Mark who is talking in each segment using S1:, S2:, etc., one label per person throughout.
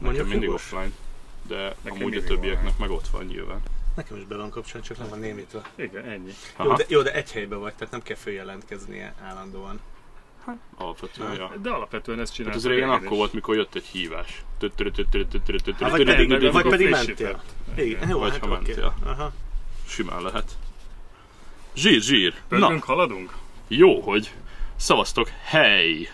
S1: Nekem mindig
S2: jogos?
S1: offline, de
S3: Nekem
S1: amúgy a többieknek meg ott van nyilván.
S2: Nekem is be van kapcsolva, csak nem van némítva.
S3: Igen, ennyi.
S2: Jó
S1: Aha,
S2: de, jó, de egy helyben vagy, tehát nem kell följelentkeznie állandóan.
S1: alapvetően, ja.
S3: De alapvetően ezt
S1: Hát
S3: csináltam.
S1: ez régen akkor volt, mikor jött egy hívás.
S2: Hát vagy pedig, mentél. Igen, jó,
S1: Vagy
S2: hát
S1: ha mentél. Simán lehet. Zsír, zsír. Na,
S3: Pörgünk, haladunk?
S1: jó, hogy szavaztok, hely!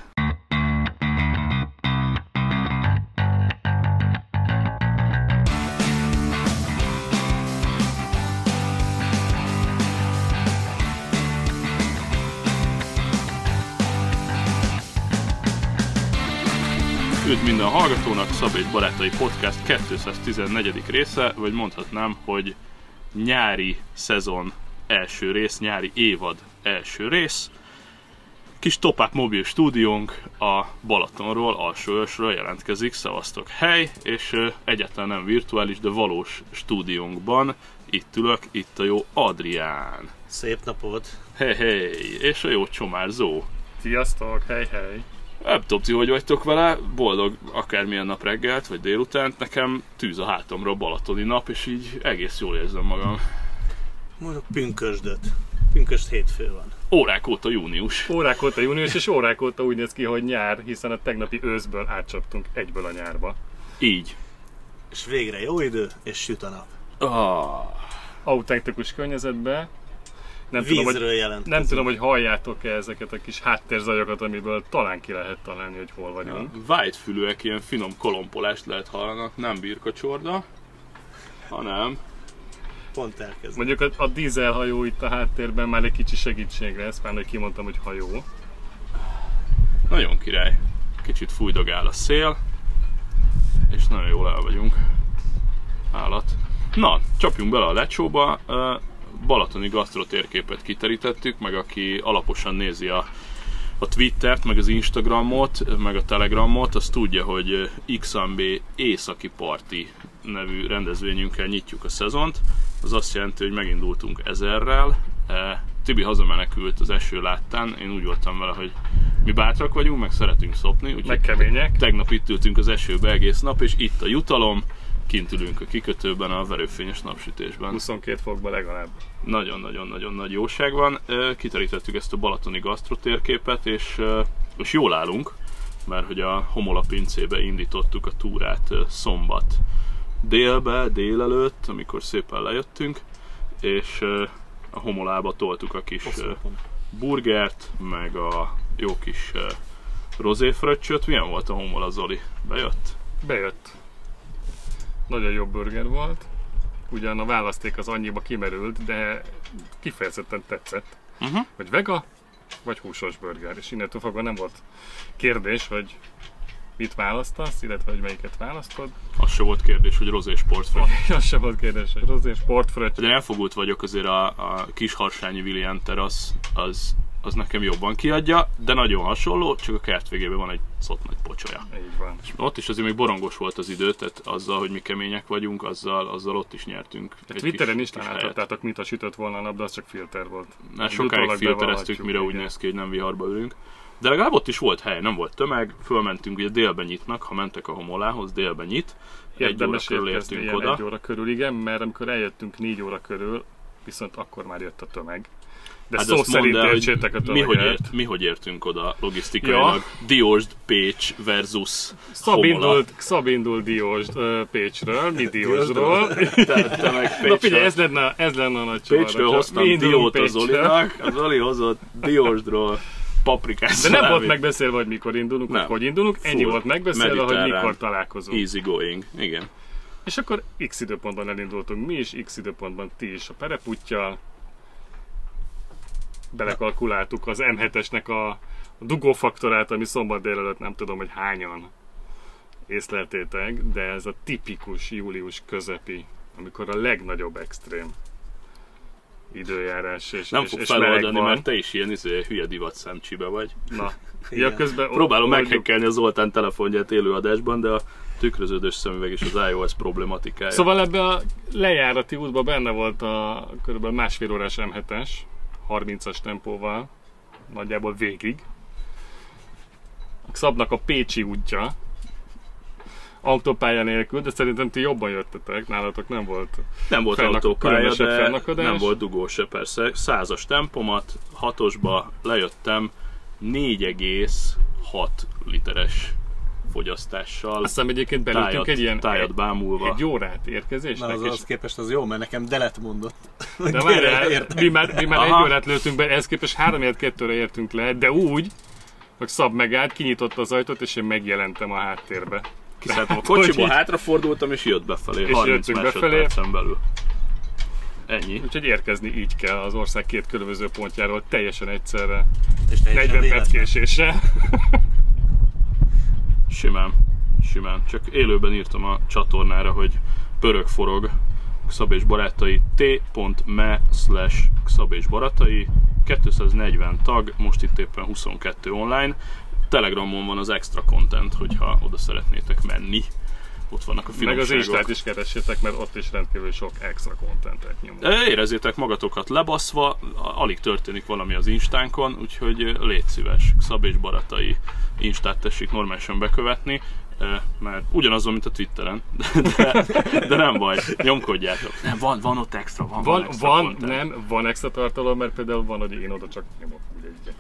S1: Minden hallgatónak, Szabély Barátai Podcast 214. része, vagy mondhatnám, hogy nyári szezon első rész, nyári évad első rész. Kis top mobil stúdiónk a Balatonról, alsóösről jelentkezik, szavaztok hely, és egyáltalán nem virtuális, de valós stúdiónkban itt ülök, itt a jó Adrián.
S2: Szép napot.
S1: Hey, hey, és a jó csomárzó.
S3: Sziasztok, hely, hely.
S1: Nem tudom, ti hogy vagytok vele, boldog akármilyen nap reggelt, vagy délutánt, nekem tűz a hátamra a balatoni nap, és így egész jól érzem magam.
S2: Mondok pünkösdöt. Pünkösd hétfő van.
S1: Órák óta június.
S3: Órák óta június, és órák óta úgy néz ki, hogy nyár, hiszen a tegnapi őszből átcsaptunk egyből a nyárba.
S1: Így.
S2: És végre jó idő, és süt a nap.
S1: Ah,
S3: Autentikus környezetben. Nem tudom, hogy,
S2: Vízről jelent.
S3: nem tudom, hogy halljátok-e ezeket a kis háttérzajokat, amiből talán ki lehet találni, hogy hol vagyunk.
S1: white fülűek, ilyen finom kolompolást lehet hallani, nem birkacsorda, hanem
S2: Pont elkezd.
S3: Mondjuk a, a dízelhajó itt a háttérben már egy kicsi segítségre lesz, már hogy kimondtam, hogy hajó.
S1: nagyon király. Kicsit fújdogál a szél, és nagyon jól el vagyunk. Állat. Na, csapjunk bele a lecsóba. Balatoni gasztrotérképet kiterítettük, meg aki alaposan nézi a, a Twittert, meg az Instagramot, meg a Telegramot, az tudja, hogy XMB északi parti nevű rendezvényünkkel nyitjuk a szezont. Az azt jelenti, hogy megindultunk ezerrel. E, Tibi hazamenekült az eső láttán, én úgy voltam vele, hogy mi bátrak vagyunk, meg szeretünk szopni, úgyhogy
S3: Meg kemények.
S1: tegnap itt ültünk az esőbe egész nap, és itt a jutalom, kint ülünk a kikötőben a verőfényes napsütésben.
S3: 22 fokban legalább.
S1: Nagyon-nagyon-nagyon nagy jóság van. Kiterítettük ezt a balatoni gasztrotérképet, és, és jól állunk, mert hogy a Homola pincébe indítottuk a túrát szombat délbe, délelőtt, amikor szépen lejöttünk, és a Homolába toltuk a kis
S2: Oszlopon.
S1: burgert, meg a jó kis rozéfröccsöt. Milyen volt a Homola, Zoli? Bejött?
S3: Bejött. Nagyon jó burger volt. Ugyan a választék az annyiba kimerült, de kifejezetten tetszett.
S1: Uh-huh.
S3: Vagy vega, vagy húsos burger. És innentől fogva nem volt kérdés, hogy mit választasz, illetve hogy melyiket választod.
S1: Az se volt kérdés, hogy rozé sportfröccs.
S3: Az sem volt kérdés, hogy rozé, sportfröccs.
S1: De elfogult vagyok azért a, a kis harsányi William terasz, az, az nekem jobban kiadja, de nagyon hasonló, csak a kert végében van egy szott nagy pocsolya.
S3: Így van.
S1: És ott is azért még borongos volt az idő, tehát azzal, hogy mi kemények vagyunk, azzal, azzal ott is nyertünk. Egy
S3: Twitteren is láthattátok, mit a sütött volna a de az csak filter volt. Úgy
S1: sokáig filtereztük, mire úgy
S3: igen.
S1: néz ki, hogy nem viharba ülünk. De legalább ott is volt hely, nem volt tömeg, fölmentünk, ugye délben nyitnak, ha mentek a homolához, délben nyit. Egy óra
S3: Érdemes
S1: körül értünk oda.
S3: egy óra körül, igen, mert amikor eljöttünk négy óra körül, viszont akkor már jött a tömeg. De
S1: Hát
S3: szó szerint
S1: el, hogy
S3: értsétek a
S1: mi hogy, ért, mi hogy értünk oda logisztikailag.
S3: Ja.
S1: Diósd, Pécs versus
S3: Szab indult, Szab indult Diósd ö, Pécsről, mi Diósdról.
S1: Te, te meg
S3: Na
S1: Pécsről,
S3: figyelj, ez lenne, ez lenne a nagy csavar,
S1: Pécsről hoztam Diót a
S3: Pécsről.
S1: Zolinak, a Zoli hozott Diósdról paprikás
S3: De nem volt megbeszélve, hogy mikor indulunk,
S1: Nem.
S3: hogy indulunk, ennyi
S1: Full
S3: volt megbeszélve, hogy mikor találkozunk.
S1: Easy going, igen.
S3: És akkor x időpontban elindultunk mi is, x időpontban ti is a pereputtyal. Belekalkuláltuk az M7-esnek a a dugófaktorát, ami szombat délelőtt nem tudom, hogy hányan észleltétek, de ez a tipikus július közepi, amikor a legnagyobb extrém időjárás és,
S1: Nem
S3: és,
S1: fog
S3: és
S1: feloldani, mert te is ilyen izé, hülye divat szemcsibe vagy.
S3: Na, ja, közben
S1: Próbálom meghekkelni a Zoltán telefonját élőadásban, de a tükröződős szemüveg és az iOS problematikája.
S3: Szóval ebbe a lejárati útban benne volt a kb. másfél órás M7-es, 30-as tempóval, nagyjából végig. A Szabnak a Pécsi útja, autópálya nélkül, de szerintem ti jobban jöttetek, nálatok nem volt.
S1: Nem volt
S3: Fennak-
S1: autópálya, de nem volt dugó se persze. Százas tempomat, hatosba lejöttem 4,6 literes fogyasztással.
S3: Aztán egyébként belültünk
S1: tájat,
S3: egy ilyen
S1: tájat bámulva.
S3: egy órát
S2: Na,
S3: érkezésnek,
S2: az,
S3: és
S2: az képest az jó, mert nekem delet mondott.
S3: De várjál, mi már, mi már egy órát lőttünk be, ehhez képest 3 2 értünk le, de úgy, hogy Szab megállt, kinyitotta az ajtót, és én megjelentem a háttérbe.
S1: Kiszálltam a kocsiból,
S3: így-
S1: hátrafordultam és jött befelé,
S3: És
S1: 30
S3: jöttünk befelé.
S1: másodpercen belül. Ennyi.
S3: Úgyhogy érkezni így kell az ország két különböző pontjáról teljesen egyszerre,
S2: És teljesen
S3: 40 perc késéssel.
S1: Simán, simán. Csak élőben írtam a csatornára, hogy pörög forog Xab és barátai t.me slash Xab és barátai 240 tag, most itt éppen 22 online. Telegramon van az extra content, hogyha oda szeretnétek menni. Ott vannak a
S3: Meg az
S1: finomságok.
S3: Instát is keressétek, mert ott is rendkívül sok extra contentet nyomunk.
S1: Ö, Érezzétek magatokat lebaszva, alig történik valami az Instánkon, úgyhogy ö, légy szíves, Szab és barátai Instát tessék normálisan bekövetni, ö, mert ugyanazon, mint a Twitteren, de, de nem baj, nyomkodjátok. Nem, van, van ott extra, van,
S3: Van,
S1: extra
S3: van, nem, van extra tartalom, mert például van, hogy én oda csak nyomok egy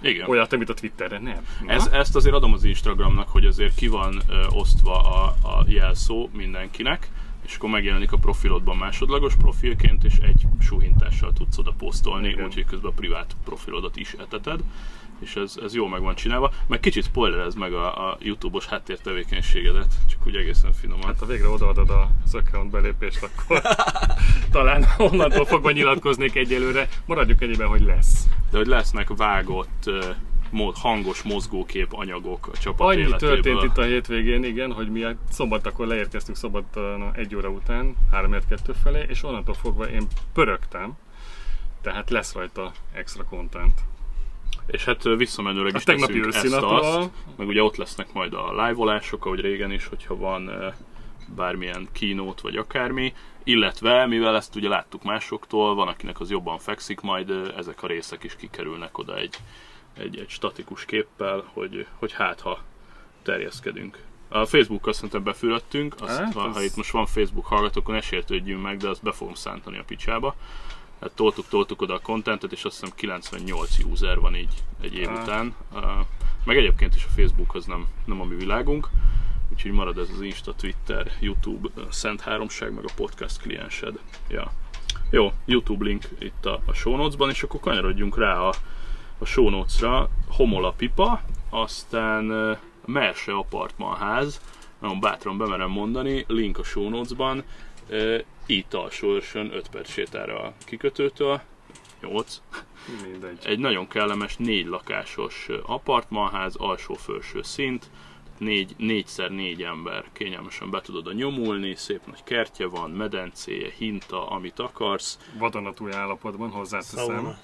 S1: Igen.
S3: olyat, amit a Twitterre nem. Na?
S1: Ez, ezt azért adom az Instagramnak, hogy azért ki van ö, osztva a, a jelszó mindenkinek, és akkor megjelenik a profilodban másodlagos profilként, és egy suhintással tudsz oda posztolni, úgyhogy közben a privát profilodat is eteted, és ez, ez jó meg van csinálva. Meg kicsit spoilerez meg a, a YouTube-os háttértevékenységedet, csak úgy egészen finoman.
S3: Hát ha végre odaadod az account belépést, akkor talán onnantól fogva nyilatkoznék egyelőre. Maradjuk egyében, hogy lesz.
S1: De hogy lesznek vágott, hangos mozgókép anyagok a csapat
S3: Annyi
S1: életéből.
S3: történt itt a hétvégén, igen, hogy mi a szombat akkor leérkeztünk szombaton egy óra után, 3 2 felé, és onnantól fogva én pörögtem, tehát lesz rajta extra content.
S1: És hát visszamenőleg
S3: A
S1: is
S3: tegnapi
S1: ezt azt, meg ugye ott lesznek majd a live-olások, ahogy régen is, hogyha van bármilyen kínót vagy akármi, illetve mivel ezt ugye láttuk másoktól, van akinek az jobban fekszik, majd ezek a részek is kikerülnek oda egy, egy, egy statikus képpel, hogy, hogy hát ha terjeszkedünk. A Facebookkal szerintem befülöttünk, azt,
S3: Hát,
S1: ha, ha
S3: az-
S1: itt most van Facebook hallgatók, akkor ne sértődjünk meg, de azt be fogom szántani a picsába. Hát toltuk, toltuk oda a contentet, és azt hiszem 98 user van így egy év
S3: Ah.
S1: után. Meg egyébként is a Facebook az nem, nem a mi világunk, úgyhogy marad ez az Insta, Twitter, YouTube, Szent Háromság, meg a podcast kliensed. Ja. Jó, YouTube link itt a, a show notes-ban, és akkor kanyarodjunk rá a, a show notes-ra. Homola Pipa, aztán Merse Apartman ház, nagyon bátran bemerem mondani, link a show notes-ban, itt alsó őrsön 5 perc sétára a kikötőtől, 8.
S3: Mindegy.
S1: Egy nagyon kellemes négy lakásos apartmanház, alsó-felső szint, négy, négyszer négy ember kényelmesen be tudod a nyomulni, szép nagy kertje van, medencéje, hinta, amit akarsz.
S3: Vadonatúj állapotban hozzáteszem.
S2: Szauna.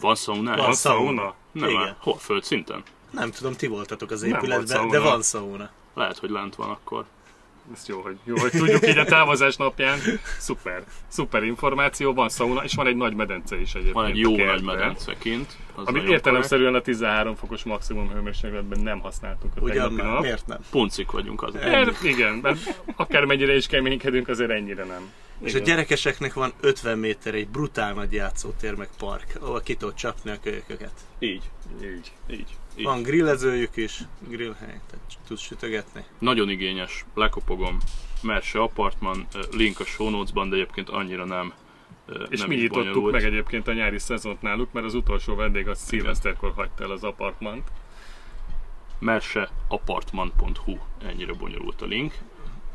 S1: Van szaunája?
S2: Van szauna.
S3: szauna?
S1: Nem,
S2: Igen.
S1: hol? Földszinten?
S2: Nem tudom, ti voltatok az épületben, de van szauna.
S1: Lehet, hogy lent van akkor.
S3: Ez jó, hogy, jó, hogy tudjuk így a távozás napján. Szuper. Szuper információ, van szauna, és van egy nagy medence is egyébként.
S1: Van egy jó nagy
S3: kertben.
S1: medence kint.
S3: Amit értelemszerűen a 13 fokos maximum hőmérsékletben nem használtunk a
S2: Ugyan
S3: tegnapi nap.
S2: miért nem?
S1: Puncik vagyunk az.
S3: Mert igen, mert akármennyire is keménykedünk, azért ennyire nem.
S2: És a gyerekeseknek van 50 méter egy brutál nagy játszótér meg park, ahol ki tudod csapni a kölyköket.
S1: Így,
S3: Így.
S1: így. Így.
S2: Van grillezőjük is, grillhely, tehát tudsz sütögetni.
S1: Nagyon igényes, lekopogom. Merse Apartman, link a show notes-ban, de egyébként annyira nem.
S3: És
S1: nem
S3: mi nyitottuk
S1: bonyolult.
S3: meg egyébként a nyári szezont náluk, mert az utolsó vendég az szilveszterkor hagyta el az apartmant.
S1: merseapartman.hu, ennyire bonyolult a link.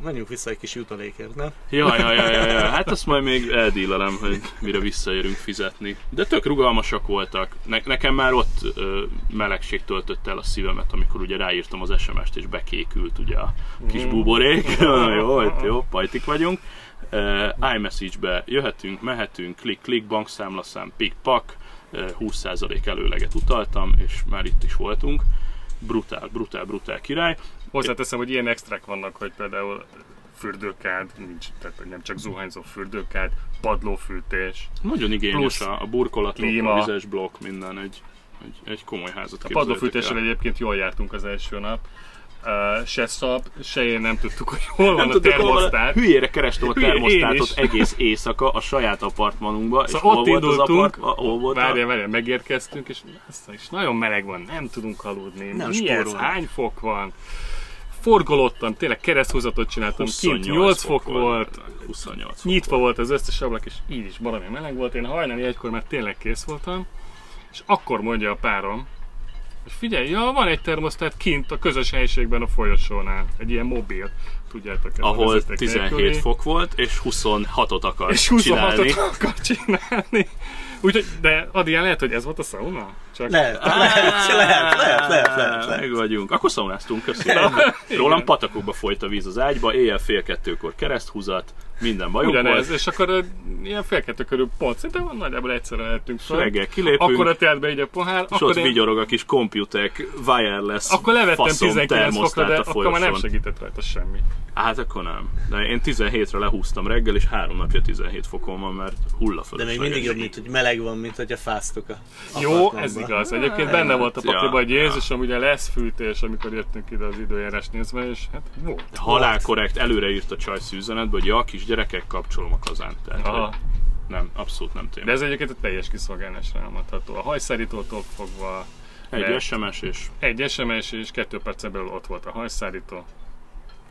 S2: Menjünk vissza egy kis jutalékért, nem?
S1: Ja, ja, ja, ja, ja. hát azt majd még eldílelem, hogy mire visszaérünk fizetni. De tök rugalmasak voltak. Ne- nekem már ott ö, melegség töltött el a szívemet, amikor ugye ráírtam az SMS-t, és bekékült ugye a kis
S3: Mm.
S1: buborék. jó, itt jó, pajtik vagyunk. Uh, iMessage-be jöhetünk, mehetünk, klik, klik, bankszámlaszám, pik, pak, uh, 20% előleget utaltam, és már itt is voltunk. Brutál, brutál, brutál király.
S3: Hozzáteszem, hogy ilyen extrák vannak, hogy például fürdőkád, nincs, tehát nem csak zuhányzó fürdőkád, padlófűtés.
S1: Nagyon igényes
S3: Plusz
S1: a, a burkolatok,
S3: klíma.
S1: a vizes blokk, minden, egy, egy, egy komoly házat
S3: A padlófűtéssel
S1: el.
S3: egyébként jól jártunk az első nap. uh, se szab, se én nem tudtuk, hogy hol van
S1: Nem
S3: a
S1: tudtuk, hol
S3: termosztát.
S1: Hülyére kerestem a termosztátot egész éjszaka a saját apartmanunkba, és
S3: Szóval
S1: hol
S3: ott
S1: volt az
S3: indultunk,
S1: apart, hol volt a...
S3: várjál, várjál, megérkeztünk, és, és nagyon meleg van, nem tudunk aludni.
S2: Nem
S3: Mi ez?
S2: spórolni.
S3: Hány fok van? Forgolottam, tényleg kereszthúzatot csináltam, kint 8 fok volt,
S1: 28 fok
S3: nyitva volt az összes ablak, és így is baromi meleg volt. Én hajnali egykor már tényleg kész voltam, és akkor mondja a párom, hogy figyelj, ja, van egy termosztát kint a közös helyiségben a folyosónál, egy ilyen mobil, tudjátok. ez
S1: ahol
S3: vezeték
S1: 17
S3: nélküli.
S1: fok volt, és 26-ot akar
S3: és
S1: csinálni.
S3: 26-ot akar csinálni. Úgyhogy, de Adrián lehet, hogy ez volt a sauna? Csak
S2: Lehet, lehet, lehet, lehet, lehet, lehet, lehet.
S1: Meg vagyunk. Akkor szaunáztunk, köszönöm. Rólam patakokba folyt a víz az ágyba, éjjel fél kettőkor kereszthúzat, minden bajunk
S3: Ugyanez,
S1: volt.
S3: és akkor ilyen fél kettő körül pont, szerintem nagyjából egyszerre lehetünk fel.
S1: Reggel kilépünk,
S3: Akkor a telt be így a pohár,
S1: és ott
S3: akkor, én,
S1: vigyorog a kis computek, wireless,
S3: akkor levettem
S1: faszom
S3: 19 fokra, de
S1: a
S3: akkor már nem segített rajta semmi.
S1: Hát akkor nem. De én 17-re lehúztam reggel, és három napja 17 fokon van, mert hulla
S2: De még mindig jobb, mint hogy meleg van, mint hogyha fáztok a
S3: Jó, ez igaz. Egyébként benne volt a
S1: Ja,
S3: pakliban, hogy. Jézusom, ugye lesz fűtés, amikor jöttünk ide az időjárás nézve, és hát volt.
S1: Halál korrekt, előre írt a csaj üzenetbe, hogy ja, kis gyerekek, kapcsolom a kazánt. Tehát,
S3: Aha.
S1: nem, abszolút nem téma.
S3: De ez egyébként a teljes kiszolgálásra elmondható. A hajszárítótól fogva
S1: Egy SMS és
S3: egy SMS és kettő percen belül ott volt a hajszárító.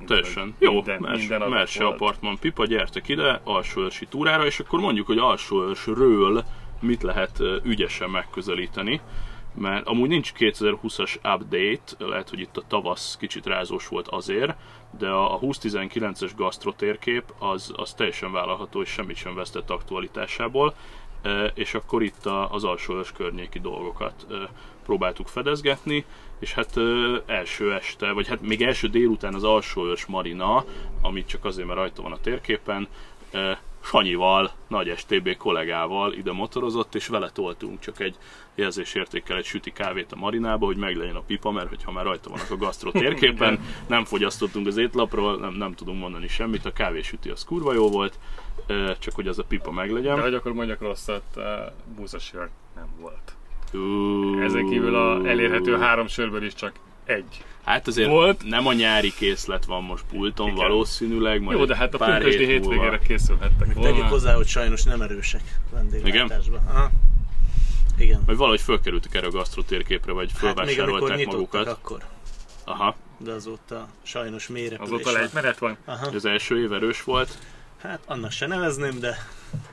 S1: Teljesen. Jó,
S3: minden, minden
S1: Merse. Apartman Pipa, gyertek ide alsóörsi túrára, és akkor mondjuk, hogy alsóörsről mit lehet ügyesen megközelíteni. Mert amúgy nincs 2020-as update, lehet, hogy itt a tavasz kicsit rázós volt azért, de a a 2019-es gasztro térkép az, az teljesen vállalható, és semmit sem vesztett aktualitásából. És akkor itt az alsóörs környéki dolgokat próbáltuk fedezgetni, és hát első este, vagy hát még első délután az alsóörs marina, amit csak azért, mert rajta van a térképen, Sanyival, nagy STB kollégával ide motorozott, és vele toltunk csak egy jelzésértékkel egy süti kávét a marinába, hogy meglegyen a pipa, mert hogyha már rajta vannak a gasztro térképen, nem fogyasztottunk az étlapról, nem, nem tudunk mondani semmit, a kávésüti az kurva jó volt, csak hogy az a pipa meglegyen.
S3: De hogy akkor mondjak rosszat, uh, búzasör nem volt. Ezen kívül a elérhető három sörből is csak egy.
S1: Hát azért
S3: Volt.
S1: nem a nyári készlet van most pulton
S3: Igen.
S1: valószínűleg, majd
S3: Jó, de hát a pünkösdi
S1: hét múlva.
S3: hétvégére készülhettek
S2: Tegyük
S3: volna.
S2: hozzá, hogy sajnos nem erősek vendéglátásban. Aha. Igen.
S1: Vagy valahogy fölkerültek erre a gasztro térképre, vagy
S2: Hát még amikor
S1: fölvásárolták
S2: nyitottak
S1: magukat.
S2: akkor.
S1: Aha,
S2: De azóta sajnos mélyre
S3: Azóta lejtmenet van?
S2: Aha.
S1: az első év erős volt.
S2: Hát annak se nevezném, de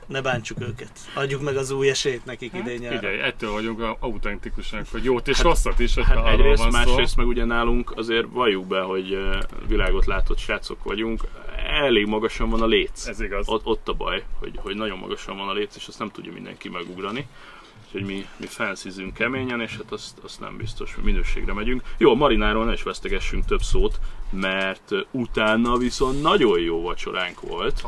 S2: ne bántsuk őket. Adjuk meg az új esélyt nekik idén nyára.
S3: Figyelj, ettől vagyunk a- autentikusak, hogy jót és rosszat is, hogyha
S1: Hát
S3: arról
S1: egyrészt,
S3: van szó.
S1: másrészt meg ugye nálunk azért valljuk be, hogy eh, világot látott srácok vagyunk, elég magasan van a léc.
S3: Ez igaz.
S1: Ott, ott a baj, hogy, hogy nagyon magasan van a léc, és azt nem tudja mindenki megugrani. Úgyhogy mi, mi felszízünk keményen, és hát azt, azt nem biztos, hogy minőségre megyünk. Jó, a marináról ne is vesztegessünk több szót, mert utána viszont nagyon jó vacsoránk volt.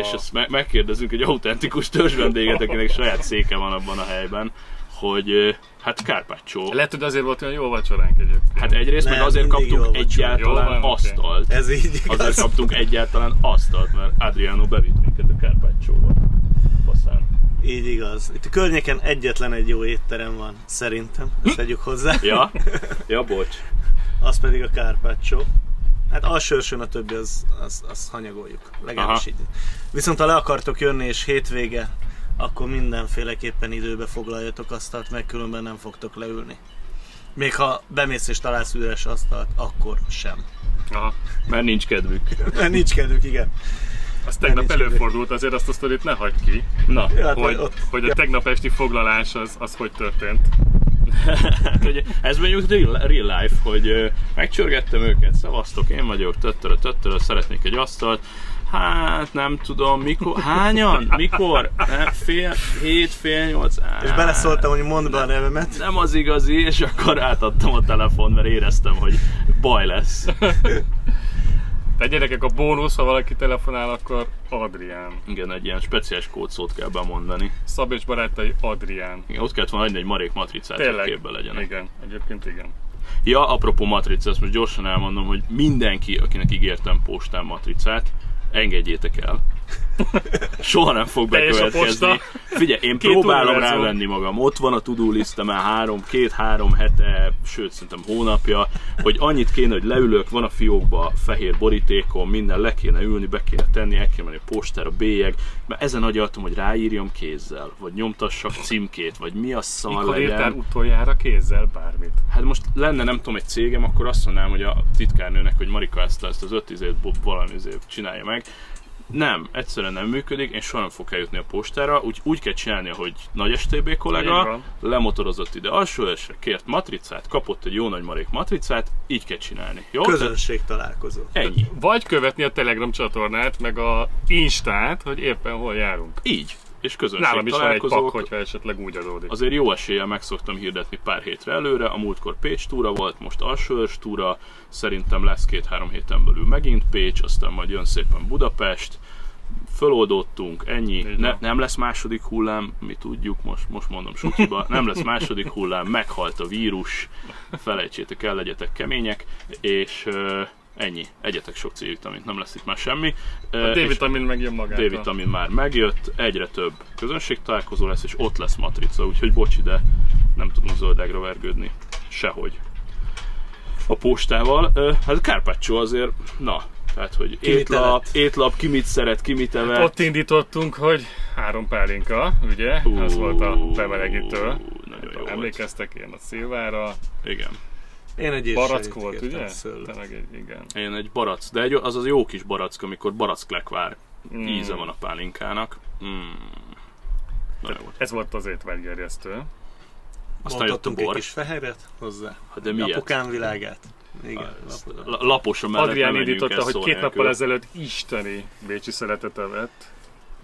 S1: És ezt me- megkérdezünk egy autentikus törzsvendéget, akinek saját széke van abban a helyben, hogy hát Carpaccio.
S3: Lehet, hogy azért volt olyan jó vacsoránk egyébként.
S1: Hát egyrészt meg
S2: Nem,
S1: azért
S2: mindig jól
S1: kaptunk egyáltalán
S3: Jól van,
S1: asztalt.
S2: Ez így
S1: Azért
S2: igaz.
S1: kaptunk egyáltalán asztalt, mert Adriano bevitt minket a Carpaccio-ba.
S2: Így igaz. Itt a környéken egyetlen egy jó étterem van, szerintem. Ezt tegyük hozzá.
S1: Ja? Ja, bocs.
S2: Az pedig a Carpaccio. Hát alsőrsön a többi, az, az, az hanyagoljuk. Legalábbis így. Viszont ha le akartok jönni és hétvége, akkor mindenféleképpen időbe foglaljatok asztalt, meg különben nem fogtok leülni. Még ha bemész és találsz üres asztalt, akkor sem.
S3: Aha.
S1: Mert nincs kedvük.
S2: Mert nincs kedvük, igen.
S3: Az tegnap előfordult, azért azt a sztorit ne hagyd ki.
S1: Na,
S2: hát
S3: Hogy,
S2: ott,
S3: hogy a tegnap esti foglalás az, az hogy történt.
S1: hát ugye, ez mondjuk real, real life, hogy ö, megcsörgettem őket, szevasztok, én vagyok, töttörö, töttörö, szeretnék egy asztalt. Hát nem tudom, mikor, hányan, mikor, Ne, fél, hét, fél nyolc,
S2: és
S1: Á,
S2: beleszóltam, hogy mondd be a nevemet.
S1: nem az igazi, és akkor átadtam a telefon, mert éreztem, hogy baj lesz.
S3: Tehát gyerekek, a bónusz, ha valaki telefonál, akkor Adrián.
S1: Igen, egy ilyen speciális kódszót kell bemondani.
S3: Szab és barátai Adrián.
S1: Igen, ott kellett volna adni egy marék matricát, hogy
S3: Tényleg.
S1: képbe legyenek.
S3: Igen, egyébként igen.
S1: Ja, apropó matrica, ezt most gyorsan elmondom, hogy mindenki, akinek ígértem postán matricát, engedjétek el, Soha nem fog bekövetkezni. Figyelj, én
S3: Két
S1: próbálom rávenni magam. Ott van a to-do már három, két-három hete, sőt szerintem hónapja, hogy annyit kéne, hogy leülök, van a fiókba fehér borítékom, minden le kéne ülni, be kéne tenni, el kéne menni a postára, bélyeg, mert ezen agyaltam, hogy ráírjam kézzel, vagy nyomtassak címkét, vagy mi a szal
S3: Mikor írtál
S1: legyen.
S3: utoljára kézzel bármit?
S1: Hát most lenne nem tudom egy cégem, akkor azt mondanám, hogy a titkárnőnek, hogy Marika ezt, ezt az 5 izét bo- valami csinálja meg. Nem, egyszerűen nem működik, én soha nem fog eljutni a postára, úgy, úgy kell csinálni, hogy nagy STB kollega lemotorozott ide alsó esre, kért matricát, kapott egy jó nagy marék matricát, így kell csinálni. Jó?
S2: Közönség találkozó.
S1: Ennyi.
S3: Vagy követni a Telegram csatornát, meg a Instát, hogy éppen hol járunk.
S1: Így. És közönség
S3: Nálam is van egy pak, hogyha esetleg úgy adódik.
S1: Azért jó eséllyel meg szoktam hirdetni pár hétre előre, a múltkor Pécs túra volt, most Alsóörs túra, szerintem lesz két-három héten belül megint Pécs, aztán majd jön szépen Budapest, föloldottunk, ennyi, ne, nem lesz második hullám, mi tudjuk, most, most mondom sutyiba, nem lesz második hullám, meghalt a vírus, felejtsétek el, legyetek kemények, és ennyi, egyetek sok C-vitamint, nem lesz itt már semmi.
S3: A D-vitamin megjön magától.
S1: D-vitamin már megjött, egyre több közönségtalálkozó lesz, és ott lesz matrica, úgyhogy bocs, de nem tudunk zöldágra vergődni. Sehogy. A postával, hát a Carpaccio azért, na, tehát, hogy
S2: Ki
S1: étlap, étlap, ki mit szeret, ki mit evett.
S3: Ott indítottunk, hogy három pálinka, ugye? Ez volt a bemelegítő.
S1: Nagyon jó volt.
S3: Emlékeztek én a szilvára,
S1: Igen.
S2: Én egy
S3: barack volt, ugye? meg egy, igen.
S1: Én egy barack, de egy, az az jó kis barack, amikor baracklekvár
S3: Mm.
S1: íze van a pálinkának. Mm. Volt.
S3: Ez volt az étvágygerjesztő.
S1: Aztán jött a
S2: Mondhatunk egy kis fehéret hozzá.
S1: Hát de miért?
S2: Apukám világát. Igen.
S1: La- Lapos a mellett
S3: Adrián indította, hogy két nappal ezelőtt isteni bécsi szeletet evett.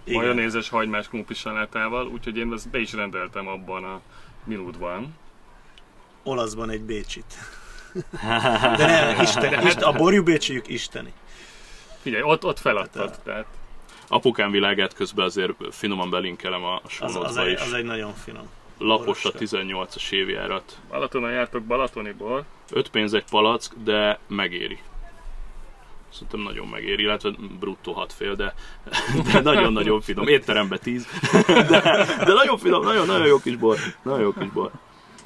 S3: Majonézes hagymás krumpli salátával, úgyhogy én ezt be is rendeltem abban a minútban.
S2: Olaszban egy bécsit. De nem, Isten, Isten, a borjú bécsiük isteni.
S3: Figyelj, ott, ott feladtad,
S2: Tehát,
S3: tehát
S1: Apukám világát közben azért finoman belinkelem a
S2: Az,
S1: sonotba
S2: az, egy,
S1: is.
S2: az egy nagyon finom.
S1: Lapos a
S2: boros.
S1: 18-as évjárat.
S3: Balatonon jártok Balatoniból.
S1: 5 pénz egy palack, de megéri. Szerintem nagyon megéri, illetve bruttó 6 fél, de, de nagyon-nagyon finom. Étterembe 10. De, de nagyon finom, nagyon-nagyon jó kis bor. Nagyon jó kis bor.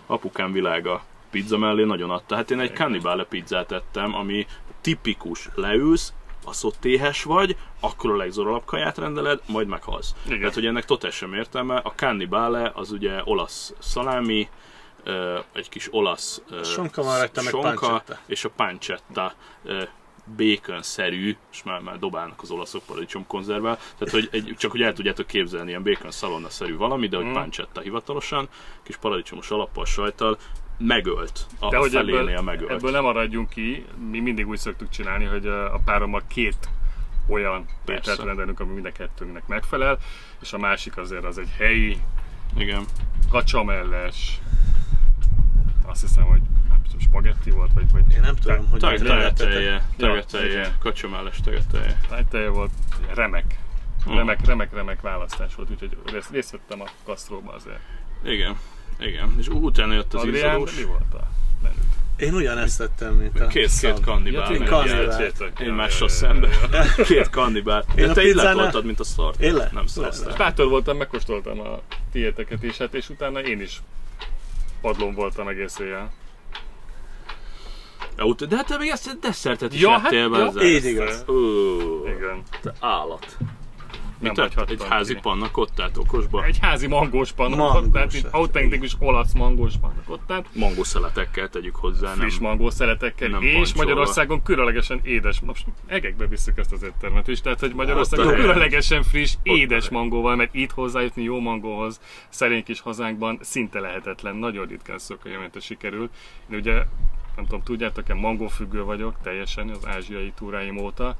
S1: Apukám világa pizza mellé nagyon adta. Hát én egy cannibale pizzát ettem, ami tipikus. Leülsz, szottéhes vagy, akkor a legzorolabb kaját rendeled, majd meghalsz.
S3: Igen.
S1: Tehát, hogy ennek totál sem értelme. A cannibale az ugye olasz szalámi, egy kis olasz
S2: Sonka van rajta, meg
S1: sonka,
S2: pancetta.
S1: és a pancetta ö, bacon-szerű, és már, már dobálnak az olaszok paradicsom konzervvel, tehát hogy egy, csak hogy el tudjátok képzelni, ilyen bacon szalonna-szerű valami, de hogy
S3: Mm.
S1: pancetta hivatalosan, kis paradicsomos alappal, sajttal, megölt. A,
S3: De hogy ebből,
S1: megölt.
S3: ebből nem maradjunk ki, mi mindig úgy szoktuk csinálni, hogy a párommal két olyan ételt rendelünk, ami mind a kettőnknek megfelel, és a másik azért az egy helyi,
S1: Igen.
S3: kacsamelles, azt hiszem, hogy spagetti volt, vagy, vagy
S2: Én nem tudom, hogy
S1: Tag-. Tegetelje,
S3: Ja,
S1: tegetelje,
S3: igen.
S1: kacsamálles tegetelje.
S3: tájteje volt, remek. Remek, remek, remek választás volt, úgyhogy részt, részt vettem a kasztróba azért.
S1: Igen. Igen. És utána jött az
S3: Adrián,
S1: izzadós.
S3: mi volt a menüt?
S2: Én ugyanezt tettem, mint a
S1: Két, két
S2: szab.
S1: kannibál.
S2: én
S1: meg
S2: kannibál.
S1: Egymással szembe. Két kannibál. De
S2: a
S1: te illatoltad, mint a szart.
S2: Én le-
S1: Nem
S2: le-
S3: Bátor voltam, megkóstoltam a tiéteket is, hát és utána én is padlón voltam egész éjjel.
S1: Jó, De hát te még ezt a desszertet is
S3: Ja, hát-
S1: ettél be
S3: ja.
S2: Így igaz.
S1: Ó,
S3: Igen.
S1: te állat.
S3: Nem
S1: Mit tett?
S3: hagyhattam
S1: Egy házi
S3: ki.
S1: pannakottát okosba?
S3: Egy házi mangós panna
S2: Mangós
S3: kottát,
S2: lett.
S3: autentikus olasz mangós panna kottát,
S1: Mangószeletekkel tegyük hozzá, nem?
S3: friss mangó szeletekkel,
S1: nem
S3: és
S1: pancsolva.
S3: Magyarországon különlegesen édes, most egekbe visszük ezt az éttermet is, tehát hogy Magyarországon
S1: Ott
S3: különlegesen friss,
S1: a
S3: édes mangóval, mert itt hozzájutni jó mangóhoz szerény kis hazánkban szinte lehetetlen, nagyon ritkán szokajamente sikerül. Én ugye nem tudom, tudjátok-e, mangófüggő vagyok teljesen az ázsiai túráim óta,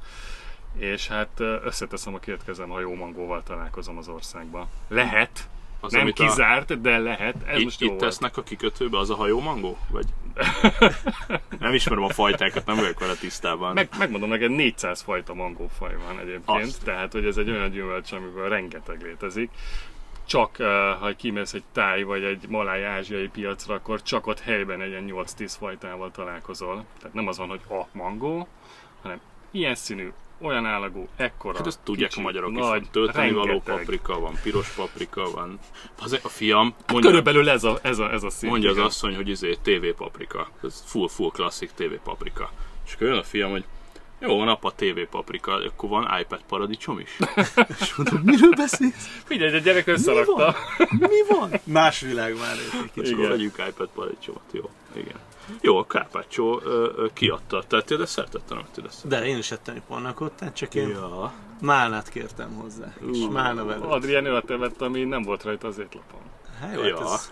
S3: és hát összeteszem a két kezem, ha jó mangóval találkozom az országban. Lehet,
S1: Az,
S3: nem
S1: amit a-
S3: kizárt, de lehet. Ez
S1: Itt,
S3: most jó
S1: itt
S3: volt.
S1: tesznek a kikötőbe, az a hajó mangó? Vagy? nem ismerem a fajtákat, nem vagyok vele tisztában.
S3: Meg, megmondom neked, 400 fajta mangófaj van egyébként,
S1: Azt.
S3: tehát hogy ez egy olyan gyümölcs, amiből rengeteg létezik. Csak uh, ha kimész egy táj vagy egy maláj ázsiai piacra, akkor csak ott helyben egy ilyen 8-10 fajtával találkozol. Tehát nem az van, hogy a mangó, hanem ilyen színű, olyan állagú, ekkora,
S1: Hát ezt tudják
S3: kicsi,
S1: a magyarok is.
S3: nagy,
S1: Van tölteni való paprika, van piros paprika, van... Az a fiam, mondja,
S3: Körülbelül ez a, ez a, ez a szint.
S1: mondja az
S3: igen.
S1: asszony, hogy izé TV paprika. Ez full, full klasszik TV paprika. És akkor jön a fiam, hogy jó, van apa TV paprika, akkor van iPad paradicsom is. És mondom, miről beszélsz?
S3: Figyelj, a gyerek összerakta.
S1: Mi van?
S2: Más világ már egy
S1: És
S2: kicsit.
S1: akkor vegyünk iPad paradicsomot, jó. Igen. Jó, a ö, kiadta. Tettél desszertet, nem tettél desszertet?
S2: De én is ettem pannakottát, csak én
S1: Ja.
S2: málnát kértem hozzá. És
S1: Ú.
S2: málna velő.
S3: Adrián olyat ami nem volt rajta az étlapon.
S2: Hát jó,
S1: Ja.
S2: hát ez...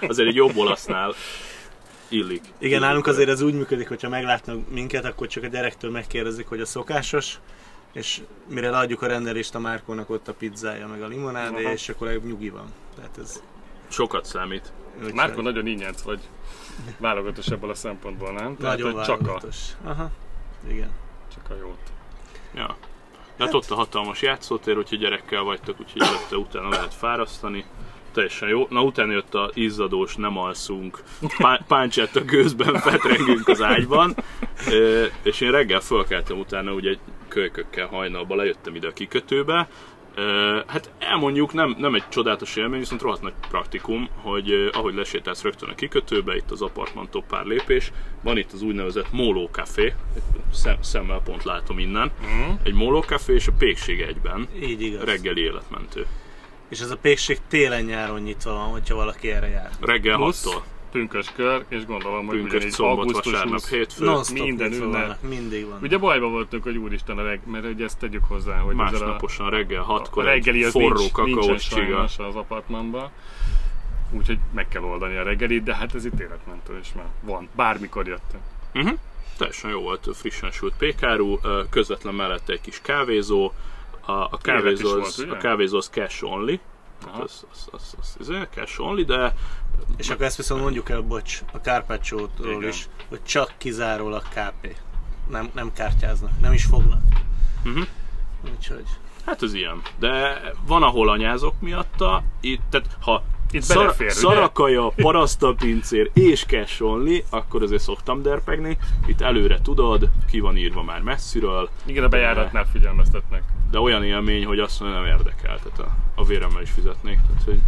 S1: Azért egy jobb olasznál illik.
S2: Igen, nálunk azért ez úgy működik, hogyha meglátnak minket, akkor csak a gyerektől megkérdezik, hogy a szokásos, és mire leadjuk a rendelést a Márkónak ott a pizzája, meg a limonádé,
S3: Aha.
S2: és akkor egy nyugi van. Tehát ez...
S1: Sokat számít.
S2: úgyhogy
S3: Márko nagyon ingyenc vagy válogatós ebből a szempontból, nem? Tehát,
S2: Nagyon
S3: csak a,
S2: válogatos. Aha. Igen.
S3: csak a jót.
S1: Ja. De hát ott a hatalmas játszótér, hogyha gyerekkel vagytok, úgyhogy előtte utána lehet fárasztani. Teljesen jó. Na utána jött a izzadós, nem alszunk, pá- páncsett a gőzben, fetrengünk az ágyban. Ö, És én reggel fölkeltem utána, ugye kölykökkel hajnalba lejöttem ide a kikötőbe. Hát elmondjuk, nem, nem egy csodálatos élmény, viszont rohadt nagy praktikum, hogy ahogy lesétálsz rögtön a kikötőbe, itt az apartmantól pár lépés, van itt az úgynevezett Móló Café, szem, szemmel pont látom innen,
S3: Mm.
S1: egy Móló Café és a Pékség egyben,
S2: Így igaz.
S1: reggeli életmentő.
S2: És ez a pékség télen-nyáron nyitva van, hogyha valaki erre jár.
S1: Reggel
S3: Plusz
S1: 6-tól,
S3: pünkös kör, és gondolom, hogy
S1: pünkös
S3: ugyanígy
S1: szombat,
S3: augusztus
S1: vasárnap,
S3: 20.
S1: hétfő.
S3: Minden ünnep.
S2: mindig van.
S3: Ugye bajba voltunk, hogy úristen a reg, mert ugye ezt tegyük hozzá, hogy ezzel a,
S1: Másnaposan reggel
S3: a
S1: 6-kor
S3: reggeli
S1: egy
S3: az
S1: forró
S3: nincs,
S1: kakaós csiga.
S3: az apartmanban. Úgyhogy meg kell oldani a reggelit, de hát ez itt életmentő is már van. Bármikor jöttek.
S1: Uh-huh. Teljesen jó volt, frissen sült pékáru, ö, közvetlen mellette egy kis kávézó, a, a, kávézó,
S3: is
S1: az, a kávézó az cash only,
S3: Aha.
S1: az, az, az, az, az, az cash only, de
S2: És akkor ezt viszont mondjuk el, bocs, a Carpaccio-ról is, hogy csak kizárólag KP. Nem, nem kártyáznak, nem is fognak.
S1: Mhm.
S2: Úgyhogy...
S1: hát ez ilyen. De van, ahol anyázok miatta, itt, tehát ha
S3: Itt
S1: szar,
S3: belefér,
S1: szarakaja, parasztapincér és cash only, akkor azért szoktam derpegni. Itt előre tudod, ki van írva már messziről,
S3: Igen, a bejáratnál figyelmeztetnek.
S1: de olyan élmény, hogy azt mondja, nem érdekel. Tehát a, a véremmel is fizetnék. Tehát, hogy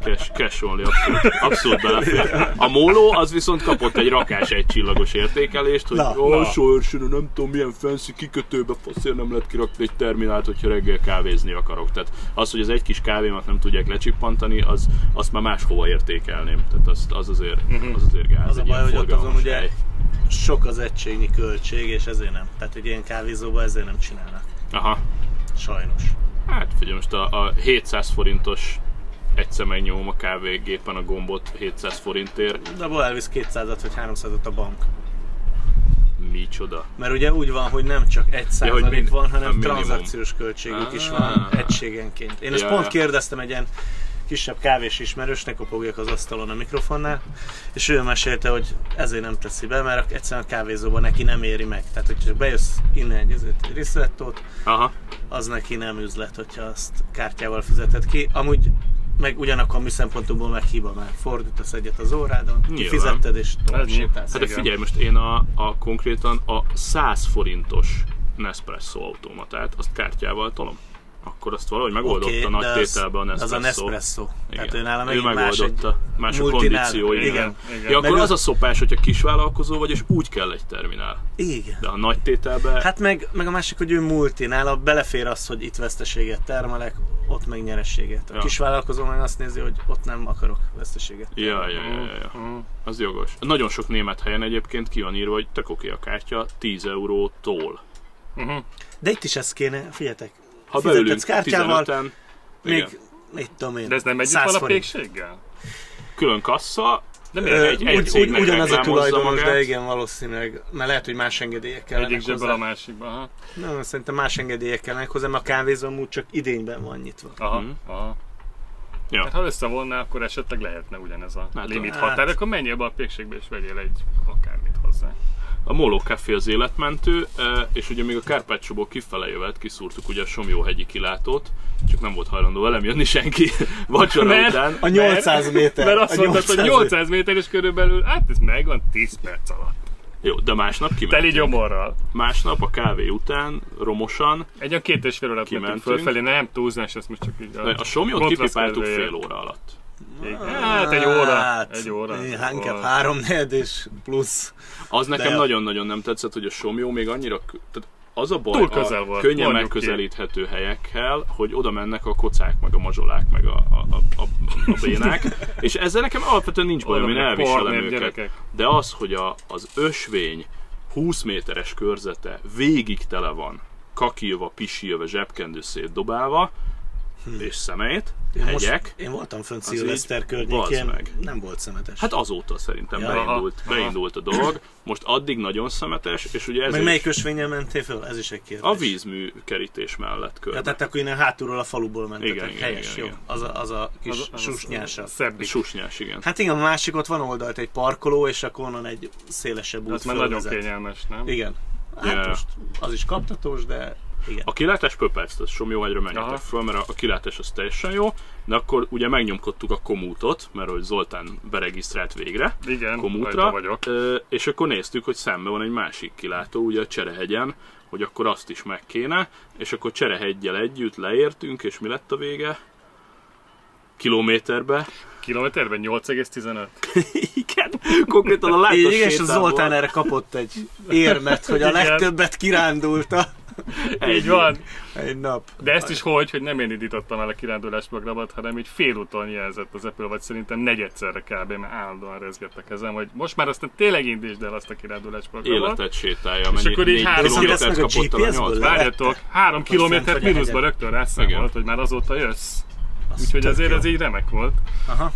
S1: cash, cash only abszolút, abszolút belefér. A móló az viszont kapott egy rakás egy csillagos értékelést, hogy
S2: Na,
S1: ó, nem tudom milyen fancy kikötőbe faszért nem lehet kirakni egy terminált, hogyha reggel kávézni akarok. Tehát az, hogy az egy kis kávémat nem tudják lecsippantani, az, azt már máshova értékelném. Tehát az, az azért, az azért gáz.
S2: Az a baj, hogy ott azon ugye
S1: hely.
S2: sok az egységnyi költség, és ezért nem. Tehát egy ilyen kávézóba ezért nem csinálnak.
S1: Aha.
S2: Sajnos.
S1: Hát figyelj, most a, a 700 forintos egyszer megnyomom a kávégépen a gombot 700 forintért.
S2: De abból elvisz 200-at vagy 300-at a bank.
S1: Micsoda.
S2: Mert ugye úgy van, hogy nem csak egy százalék
S1: min-
S2: van, hanem tranzakciós költségük is
S1: Ah.
S2: van egységenként. Én ezt
S1: Ja,
S2: pont
S1: ja.
S2: kérdeztem egy ilyen kisebb kávés ismerősnek, kopogjak az asztalon a mikrofonnál, és ő mesélte, hogy ezért nem teszi be, mert egyszerűen a kávézóban neki nem éri meg. Tehát, hogy csak bejössz innen egy, egy
S1: Aha.
S2: az neki nem üzlet, hogyha azt kártyával fizeted ki. Amúgy meg ugyanakkor mi szempontunkból meg hiba, mert fordítasz egyet az órádon, kifizetted és tovább
S3: Ez
S2: sétálsz.
S1: Hát de figyelj, most én a, a konkrétan a 100 forintos Nespresso automatát, azt kártyával tolom. Akkor azt valahogy megoldotta okay, nagy
S2: az-
S1: tételben a Nespresso.
S2: Az a Nespresso. Tehát
S1: Igen.
S2: ő nálam
S1: ő
S2: megint más egy
S1: megoldotta. Más a
S2: multinál.
S1: kondíció, igen.
S2: Igen.
S3: Igen.
S1: Ja, akkor
S2: Meg
S1: az a szopás, hogyha kisvállalkozó vagy, és úgy kell egy terminál.
S2: Igen.
S1: De a nagy tételben...
S2: Hát meg, meg a másik, hogy ő multi, nála belefér az, hogy itt veszteséget termelek, ott meg nyerességet. A
S1: Ja.
S2: kisvállalkozó meg azt nézi, hogy ott nem akarok veszteséget.
S1: Ja, ja, ja, ja, ja.
S3: Mhm.
S1: Az jogos. Nagyon sok német helyen egyébként ki van írva, hogy tök oké a kártya 10 eurótól.
S3: Mhm.
S2: De itt is ez kéne, figyeljetek.
S1: Ha beülünk
S2: kártyával,
S1: 15-en, igen.
S2: Még, mit tudom én,
S3: De ez nem együtt
S2: 100
S3: van a pékséggel?
S1: külön kassa,
S3: De
S2: Ö,
S3: miért?
S1: egy- egy cégnek
S2: ugyanaz a tulajdonos,
S1: magát.
S2: de igen, valószínűleg. Mert lehet, hogy más engedélyek kellenek
S3: Egyik zsebből
S2: hozzá.
S3: a másikba. Aha.
S2: Nem, szerintem más engedélyek kellenek hozzá, mert a kávézó amúgy csak idényben van nyitva.
S3: Aha.
S1: Mhm.
S3: Aha.
S1: Ja.
S3: Hát ha összevonná, akkor esetleg lehetne ugyanez a
S1: Hát,
S3: limit
S2: hát.
S3: határ, akkor menjél be a pékségbe és vegyél egy akármit hozzá.
S1: A Molo Café az életmentő, eh, és ugye még a Kárpácsóból kifele jövet, kiszúrtuk ugye a Somjóhegyi kilátót, csak nem volt hajlandó velem jönni senki vacsora
S3: Mert-
S1: után.
S2: A 800 méter.
S3: Mert azt
S2: a
S3: mondtad, hogy 800 méter és körülbelül, hát ez megvan 10 perc alatt.
S1: Jó, de másnap
S3: Teli
S1: kimentünk.
S3: gyomorral.
S1: Másnap a kávé után romosan
S3: Egy olyan két és fél mentünk
S1: Kimentünk.
S3: fölfelé, nem túlzás, ezt most csak így
S1: a somjót
S3: kontraszt
S1: kipipáltuk fél óra alatt.
S3: Hát egy óra. Egy óra.
S2: Hát, inkább
S3: Volt.
S2: három negyed és plusz.
S1: Az nekem
S2: De-
S1: nagyon-nagyon nem tetszett, hogy a somjó még annyira... Tehát az a baj
S3: Túl közel
S1: a
S3: volt,
S1: könnyen
S3: mondjuk ki.
S1: megközelíthető helyekkel, hogy oda mennek a kocák, meg a mazsolák, meg a, a, a, a, a bénák, és ezzel nekem alapvetően nincs bajom, én elviselem őket.
S3: gyerekek.
S1: De az, hogy a, az ösvény 20 méteres körzete végig tele van, kakilva, pisilve, zsebkendő szétdobálva, és szemét,
S2: Én, most,
S1: hegyek,
S2: én voltam fönt Szilveszter környékén,
S1: meg.
S2: nem volt szemetes.
S1: Hát azóta szerintem
S2: Ja.
S1: beindult,
S3: Aha.
S1: beindult a dolog. Most addig nagyon szemetes, és ugye ez
S2: Meg melyik ösvényen mentél föl? Ez is egy kérdés.
S1: a vízmű kerítés mellett körbe.
S2: Ja, tehát akkor innen hátulról a faluból mentetek.
S1: Igen, igen,
S2: Helyes,
S1: igen,
S2: jó.
S1: igen.
S2: Az a, az a kis
S3: Az- az-
S2: susnyása.
S3: Szebbik.
S1: Susnyás, igen.
S2: Hát igen, a másik ott van oldalt egy parkoló, és akkor onnan egy szélesebb út
S3: Az már nagyon kényelmes, nem?
S2: Igen. Hát
S1: Ja.
S2: most az is kaptatós, de igen.
S1: A kilátás pöpec, tehát Somjóhegyre menjetek
S3: Aha.
S1: föl, mert a, a kilátás az teljesen jó, de akkor ugye megnyomkodtuk a komútot, mert hogy Zoltán beregisztrált végre
S3: Igen,
S1: komútra,
S3: vagyok.
S1: és akkor néztük, hogy szembe van egy másik kilátó, ugye a Cserehegyen, hogy akkor azt is meg kéne, és akkor Cserehegyel együtt leértünk, és mi lett a vége? Kilométerbe.
S3: Kilométerben 8,15.
S1: Igen, konkrétan a látás
S2: Igen, és a Zoltán erre kapott egy érmet, hogy a legtöbbet kirándulta
S3: Így van.
S2: egy nap.
S3: De ezt is hogy, hogy nem én indítottam el a kirándulás programot, hanem így félúton jelzett az Apple, vagy szerintem negyedszerre kb. mert állandóan rezgett a kezem, hogy most már aztán tényleg indítsd el azt a kirándulás programot.
S1: életet sétálja,
S3: És akkor így három
S1: kilométert
S2: kilométert
S1: kapott a nyolc.
S3: Várjatok, három
S2: fent
S3: kilométer
S2: vagy a
S3: mínuszba rögtön rászámolt, hogy már azóta jössz.
S2: Az
S3: Úgyhogy azért
S2: jó.
S3: ez így remek volt.
S2: Aha.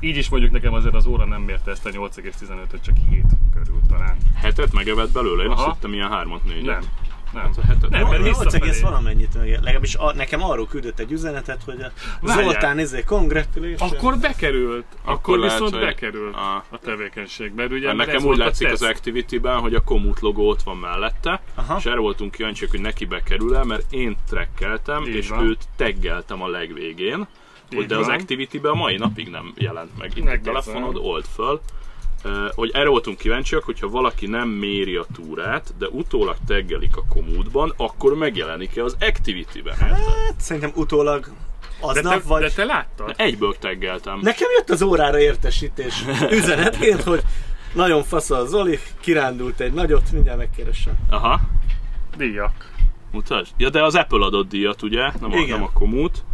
S3: Így is mondjuk nekem azért az óra nem mérte ezt a 8,15-öt, csak 7 körül talán.
S1: Hetet megevett belőle, én azt
S3: Aha.
S1: hittem ilyen hármat, négyet.
S3: Nem. Nem.
S1: Hát a hetet Nem,
S3: mert
S1: nem.
S2: 8 egész valamennyit meg. Legalábbis a, nekem arról küldött egy üzenetet, hogy a
S3: Várjál.
S2: Zoltán izé, congratulations.
S3: Akkor bekerült. Akkor,
S1: Akkor lehet,
S3: viszont bekerült a tevékenységbe. Ugye,
S1: Mert
S3: mert ez
S1: nekem úgy
S3: a
S1: látszik az. Activity-ben, hogy a Komut logó ott van mellette,
S2: Aha.
S1: és erre voltunk kíváncsiak, hogy neki bekerül-e, mert én trekkeltem,
S3: Így
S1: és
S3: van.
S1: őt teggeltem a legvégén, hogy de az. Activity-ben a mai napig nem jelent meg. Itt a telefonod, old föl. Hogy erre voltunk kíváncsiak, hogyha valaki nem méri a túrát, de utólag teggelik a komútban, akkor megjelenik-e az Activity-ben? érted?
S2: Hát, szerintem utólag
S3: De
S2: aznap
S3: te,
S2: vagy...
S3: de te láttad?
S1: Egyből teggeltem.
S2: Nekem jött az órára értesítés üzenetként, hogy nagyon fasz a Zoli, kirándult egy nagyot, mindjárt megkeresem.
S1: Aha,
S3: Díjak.
S1: mutasd. Ja, de az Apple adott díjat, ugye? Nem a,
S2: Igen.
S1: nem a komút.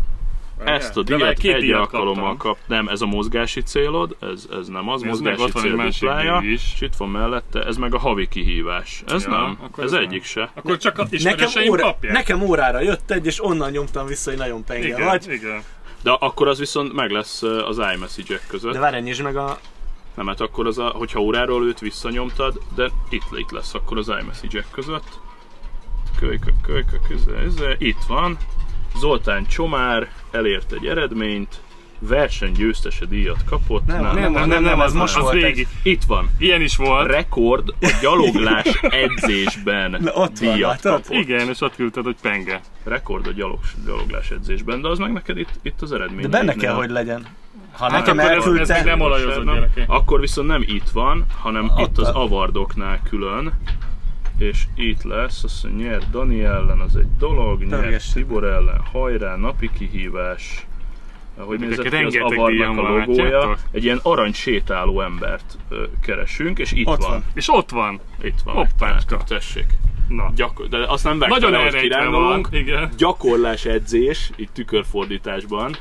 S1: Ezt a díjat
S3: két
S1: egy alkalommal
S3: kaptam.
S1: kap. Nem, ez a mozgási célod, ez, ez nem az,
S3: Ez meg
S1: mozgási
S3: ott van egy
S1: cél
S3: másik
S1: duplája,
S3: is.
S1: és itt van mellette, ez meg a havi kihívás. Ez
S3: Ja,
S1: nem,
S3: akkor
S1: ez
S3: ez
S1: egyik
S3: nem.
S1: se.
S3: Akkor csak a
S2: Nekem, óra,
S3: kapják?
S2: nekem órára jött egy, és onnan nyomtam vissza, hogy nagyon penge
S3: igen,
S2: vagy.
S3: igen.
S1: De akkor az viszont meg lesz az iMessage-ek között.
S2: De várj, nyisd meg a...
S1: Nem, hát akkor az a, hogyha óráról őt visszanyomtad, de itt, itt lesz akkor az iMessage-ek között. Kölykök, kölykök, ez, ez, itt van. Zoltán Csomár elért egy eredményt, versenygyőztese díjat kapott.
S2: Nem,
S3: Nem, nem, nem, nem, az most
S2: az
S3: volt
S2: régi.
S3: egy...
S1: Itt van.
S3: Ilyen is volt.
S1: Rekord a gyaloglás edzésben
S2: Na, ott van,
S1: díjat
S2: látod?
S1: kapott.
S3: Igen, és ott küldted, hogy penge.
S1: Rekord a gyalog, gyaloglás edzésben, de az meg neked itt, itt az eredmény.
S2: De benne kell, hogy legyen. Ha nekem
S3: akkor ez- ez
S2: elküldte...
S3: nem gyerekek.
S1: Akkor viszont nem itt van, hanem
S2: Ott
S1: itt az avardoknál külön. És itt lesz, azt mondja, nyer Dani ellen, az egy dolog, nyer
S2: Törgessük.
S1: Tibor ellen, hajrá, napi kihívás. Hogy nézett ki az
S3: díjam
S1: a logója? Egy ilyen arany sétáló embert ö, keresünk, és itt
S2: Ott
S1: van.
S2: van.
S3: És ott van.
S1: Itt van.
S3: Hoppácska.
S1: Tessék.
S3: Na.
S1: Gyakor- de azt nem vágta
S3: Nagyon van. Igen.
S1: Gyakorlás edzés, itt tükörfordításban.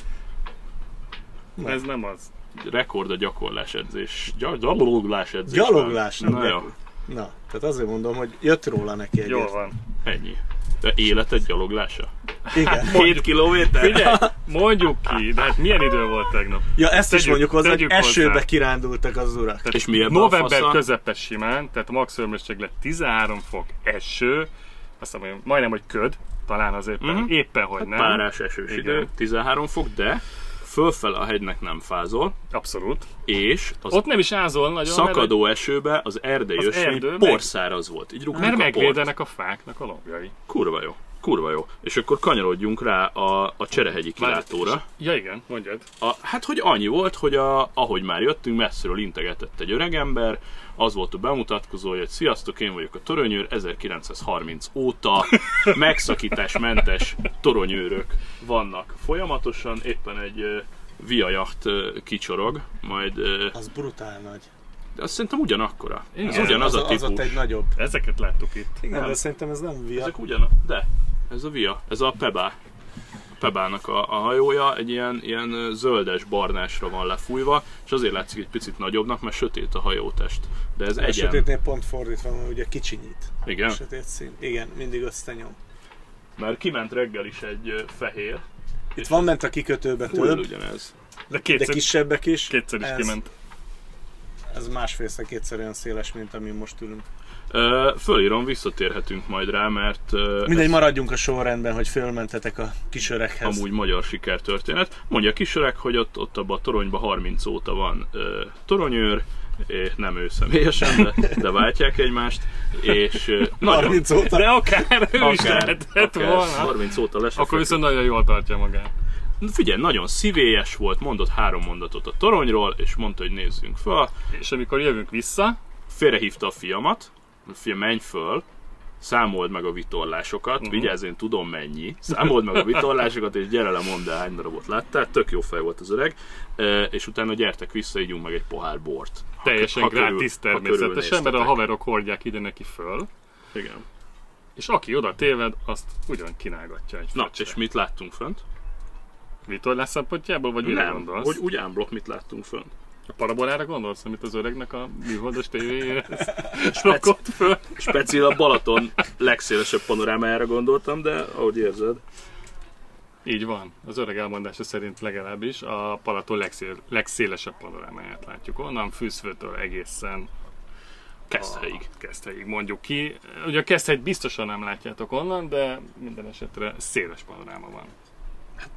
S3: Ez nem az.
S1: Rekord a gyakorlás edzés. Gy- gyaloglás edzés.
S2: Gyaloglás, nem
S1: Na jó,
S2: Na, tehát azért mondom, hogy jött róla neki egy
S3: Jól van.
S1: ennyi. De életed gyaloglása?
S2: Igen.
S1: 7 kilométer?
S3: Figyelj, mondjuk ki, de hát milyen idő volt tegnap?
S2: Ja, ezt is
S3: Tegyük-
S2: mondjuk hozzá, hogy
S3: tegyük hozzá.
S2: esőbe kirándultak az urak.
S1: És mi ebben a
S3: November közepes simán, tehát a max hőmérséklet 13 fok, eső, azt mondom, majdnem, hogy köd, talán azért
S1: Mhm.
S3: éppen, hogy
S1: Hát
S3: nem.
S1: Párás esős
S3: Igen.
S1: idő, 13 fok, de fölfele a hegynek nem fázol,
S3: Abszolút.
S1: és az
S3: Ott nem is ázol nagyon,
S1: szakadó esőbe az erdei
S3: Az
S1: ösvény
S3: erdő meg-
S1: porszáraz volt. Így
S3: mert, mert
S1: port.
S3: megvédenek a fáknak a lombjai.
S1: Kurva jó. Kurva jó. És akkor kanyarodjunk rá a, a Cserehegyi kilátóra.
S3: Ja igen, mondjad.
S1: A, hát, hogy annyi volt, hogy a, ahogy már jöttünk, messziről integetett egy öregember, az volt a bemutatkozója, hogy sziasztok, én vagyok a toronyőr, 1930 óta megszakításmentes toronyőrök vannak folyamatosan, éppen egy uh, Via Yacht uh, kicsorog, majd uh,
S2: Az brutál nagy.
S1: de azt szerintem ugyanakkora. Ez
S3: Igen.
S1: ugyanaz
S2: az,
S1: a
S2: az ott
S1: típus.
S2: egy nagyobb.
S3: Ezeket láttuk itt.
S2: Igen,
S1: Nem.
S2: de szerintem ez nem via.
S1: Ezek ugyanaz, de ez a Via, ez a Pebá. A Pebának a, a hajója egy ilyen, ilyen zöldes barnásra van lefújva, és azért látszik egy picit nagyobbnak, mert sötét a hajótest. De ez
S2: A
S1: egyen.
S2: sötétnél pont fordítva van, ugye kicsinyít.
S1: Igen,
S2: A sötét szín. Igen, mindig összenyom.
S1: mert kiment reggel is egy fehér.
S2: Itt van bent a kikötőbe több,
S1: ugyanez.
S3: De
S2: de
S3: kétszer,
S2: kisebbek is.
S3: kétszer is
S2: ez,
S3: kiment.
S2: Ez másfélszer kétszer olyan széles, mint amin most ülünk.
S1: Fölírom, visszatérhetünk majd rá, mert
S2: Mindegy,
S1: ez
S2: maradjunk a sorrendben, hogy fölmentetek a kisöreghez.
S1: amúgy magyar sikertörténet. Mondja a kisöreg, hogy ott, ott abban a toronyban 30 óta van toronyőr, nem ő személyesen, de, de váltják egymást, és nagyon,
S2: 30 óta.
S3: De akár ő is
S1: akár,
S3: lehetett
S1: akár
S3: volna.
S1: 30 óta lesz.
S3: Akkor viszont nagyon jól tartja magát.
S1: Figyelj, nagyon szívélyes volt, mondott három mondatot a toronyról, és mondta, hogy nézzünk föl.
S3: És amikor jövünk vissza,
S1: Félrehívta a fiamat, fia, menj föl, számold meg a vitorlásokat, uh-huh. vigyázz, én tudom mennyi, számold meg a vitorlásokat, és gyere le, mondd el, hány darabot láttál, tök jó fej volt az öreg, E, és utána gyertek vissza, ígyunk meg egy pohár bort. Ha-
S3: teljesen
S1: ha körül- ha
S3: természetesen, mert a haverok hordják ide neki föl,
S1: Igen.
S3: és aki oda téved, azt ugyan kínálgatja egy
S1: Na,
S3: fröccsre.
S1: és mit láttunk fönt?
S3: Vitorlás szempontjából, vagy mire gondolsz?
S1: hogy úgy ámblok mit láttunk fönt.
S3: A parabolára gondolsz, amit az öregnek a műholdas tévéjére rakott föl?
S1: Speciál a Balaton legszélesebb panorámájára gondoltam, de ahogy érzed.
S3: Így van. Az öreg elmondása szerint legalábbis a Palaton legszél, legszélesebb panorámáját látjuk. Onnan Fűszfőtől egészen
S1: Keszthelyig.
S3: a Keszthelyig mondjuk ki. Ugye a Keszthelyt biztosan nem látjátok onnan, de minden esetre széles panoráma van.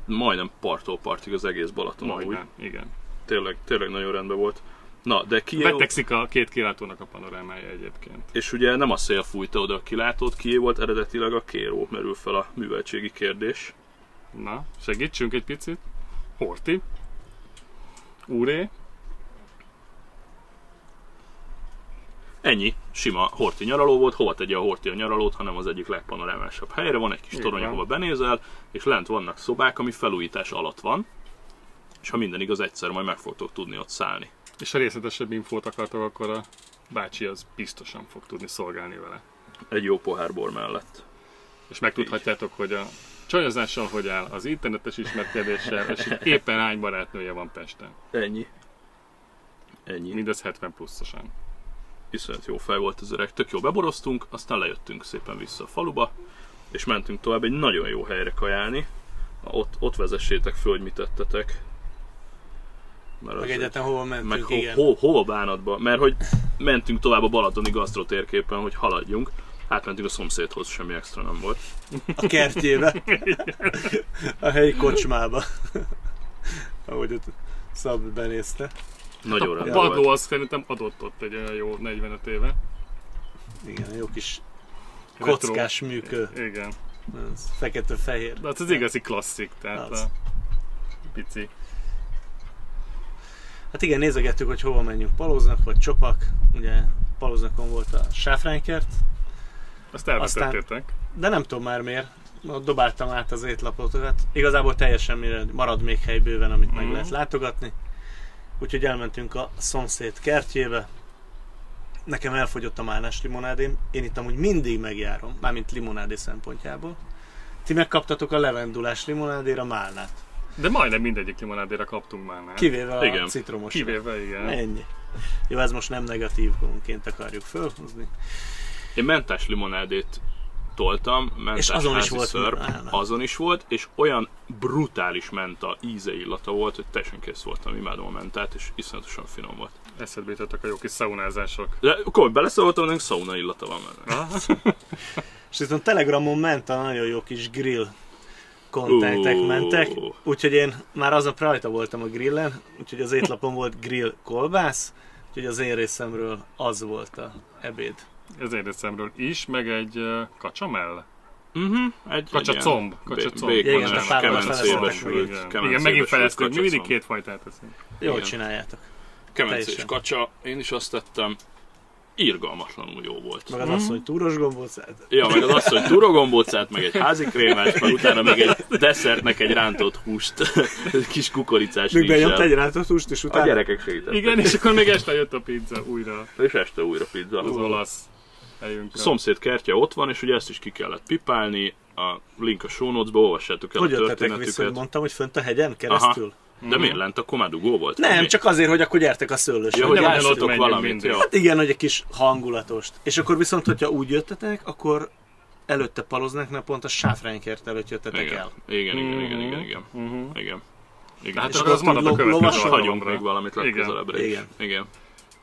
S1: Majdnem parttól partig az egész Balaton. Úgy.
S3: Majdnem, igen.
S1: Tényleg, tényleg nagyon rendben volt. Na, de ki
S3: Betegszik a két kilátónak a panorámája egyébként.
S1: És ugye nem a szél fújta oda a kilátót, kié volt eredetileg a kéró, merül fel a műveltségi kérdés.
S3: Na, segítsünk egy picit. Horti. Úré.
S1: Ennyi, sima horti nyaraló volt, hova tegye a horti a nyaralót, hanem az egyik legpanorámásabb helyre, van egy kis torony, ahova benézel, és lent vannak szobák, ami felújítás alatt van, és ha minden igaz, egyszer majd meg fogtok tudni ott szállni.
S3: És ha részletesebb infót akartok, akkor a bácsi az biztosan fog tudni szolgálni vele.
S1: Egy jó pohár bor mellett.
S3: És megtudhatjátok, hogy a csajozással hogy áll, az internetes ismerkedéssel, és éppen hány barátnője van Pesten.
S1: Ennyi. Ennyi.
S3: Mindez 70 pluszosan.
S1: iszonyat jó fej volt az öreg, tök jó beboroztunk, aztán lejöttünk szépen vissza a faluba, és mentünk tovább egy nagyon jó helyre kajálni. Ott, ott vezessétek föl, hogy mit tettetek. Mert
S2: Meg egyetem hova mentünk,
S1: meg ho,
S2: igen.
S1: ho, hova bánatba, mert hogy mentünk tovább a Balatoni gasztrotérképen, hogy haladjunk. Átmentünk a szomszédhoz, semmi extra nem volt.
S2: A kertjébe. a helyi kocsmába. Ahogy ott Szab benézte.
S1: Nagyon
S3: A
S1: rendben
S3: padló
S1: volt.
S3: az szerintem adott ott egy olyan jó 45 éve.
S2: Igen, jó kis
S3: Retro.
S2: kockás műkő.
S3: Igen.
S2: Ez Fekete-fehér.
S3: De hát az igazi klasszik, tehát
S2: Az.
S3: a pici.
S2: Hát igen, nézegettük, hogy hova menjünk. Palóznak vagy Csopak. Ugye Palóznakon volt a sáfránykert.
S3: Azt elvetettétek.
S2: De nem tudom már miért. Dobáltam át az étlapotokat. Igazából teljesen mire marad még hely bőven, amit meg
S3: Mhm.
S2: lehet látogatni. Úgyhogy elmentünk a szomszéd kertjébe. Nekem elfogyott a málnás limonádém. Én itt amúgy mindig megjárom, mármint limonádé szempontjából. Ti megkaptatok a levendulás limonádéra málnát.
S3: De majdnem mindegyik limonádéra kaptunk már, nem?
S2: Kivéve a
S1: Igen.
S2: citromos.
S3: Kivéve, igen.
S2: Ennyi. Jó, ez most nem negatívumként akarjuk fölhozni.
S1: Én mentás limonádét toltam, mentás
S2: És azon is volt
S1: szörp, azon is volt, és olyan brutális menta íze illata volt, hogy teljesen kész voltam, imádom a mentát, és iszonyatosan finom volt.
S3: Eszedbe jutottak a jó kis szaunázások.
S1: De akkor beleszóltam, hogy szauna illata van benne.
S2: És viszont Telegramon ment a nagyon jó kis grill kontentek
S1: Ó.
S2: mentek, úgyhogy én már aznap rajta voltam a grillen, úgyhogy az étlapon volt grill kolbász, úgyhogy az én részemről az volt a ebéd.
S3: ez én részemről is, meg egy uh, kacsamell.
S1: Uh-huh, egy,
S3: Kacsa
S1: egy
S3: comb, kacsa comb.
S2: Párban
S1: kemencébe sült,
S3: Igen, megint feleztünk, mi mindig két fajtát teszünk.
S2: Jól csináljátok.
S1: Kemencés kacsa, én is azt tettem. Irgalmatlanul jó volt.
S2: Meg az az, hogy túros gombóc.
S1: Ja, meg az az, hogy turogombócát, meg egy házi krémát, meg utána még egy desszertnek egy rántott húst, egy kis kukoricás
S2: Még
S1: rizssel.
S2: egy rántott húst, és
S1: A
S2: utána...
S1: gyerekek segítettek.
S3: Igen, és akkor még este jött a pizza újra.
S1: És este újra pizza.
S3: Az olasz helyünkön.
S1: A szomszéd kertje ott van, és ugye ezt is ki kellett pipálni. A link a show notes-ba, olvassátok el
S2: Hogy
S1: a
S2: vissza, hogy
S1: történetüket.
S2: mondtam, hogy fönt a hegyen keresztül?
S1: De miért lent? Akkor már dugó volt?
S2: Nem,
S1: Mi?
S2: csak azért, hogy akkor gyertek a szőlősre.
S1: Ja, hogy
S3: menjünk
S1: valamit. Jó.
S2: Hát igen, hogy egy kis hangulatost. És akkor viszont, hogyha úgy jöttetek, akkor előtte paloznak, mert pont a sáfránykert előtt jöttetek
S1: Igen.
S2: el.
S1: Igen, igen, igen, igen, igen.
S3: Mhm.
S1: Igen. Igen.
S3: Hát
S2: És
S3: akkor az marad a következő
S1: Hagyunk még valamit
S3: Igen.
S1: legközelebbre is.
S2: Igen.
S1: Igen.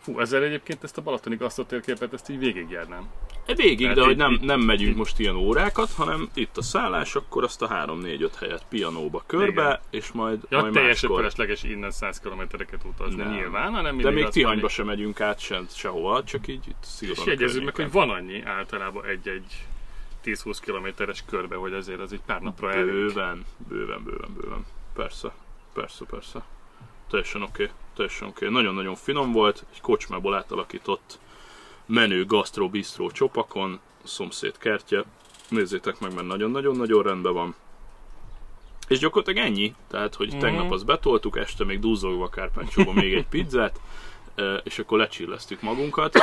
S3: Fú, ezzel egyébként ezt a balatoni gasztotérképet, ezt így végigjárnám.
S1: E Végig,
S3: Tehát
S1: de hogy nem, nem megyünk most ilyen órákat, hanem itt a szállás, akkor azt a 3-4-5 helyet pianóba körbe,
S3: Igen.
S1: és majd,
S3: Ja,
S1: majd
S3: teljesen
S1: máskor.
S3: felesleges innen 100 kilométereket utazni nyilván, hanem
S1: De még
S3: azt
S1: Tihanyba
S3: mondjuk-
S1: sem megyünk át sem, sehova, csak így itt
S3: És
S1: szigorúan a
S3: jegyezzük meg, hogy van annyi általában egy-egy 10-20 kilométeres körbe, hogy azért az egy pár napra elég.
S1: Bőven, bőven, bőven, bőven. Persze, persze, persze. Teljesen oké, teljesen oké. Nagyon-nagyon finom volt, egy kocsmából átalakított menő gastro bistro csopakon, a szomszéd kertje. Nézzétek meg, mert nagyon-nagyon-nagyon rendben van. És gyakorlatilag ennyi, tehát hogy
S3: Mhm.
S1: tegnap azt betoltuk, este még dúzolva Kárpáncsóba még egy pizzát, eh, és akkor lecsilleztük magunkat,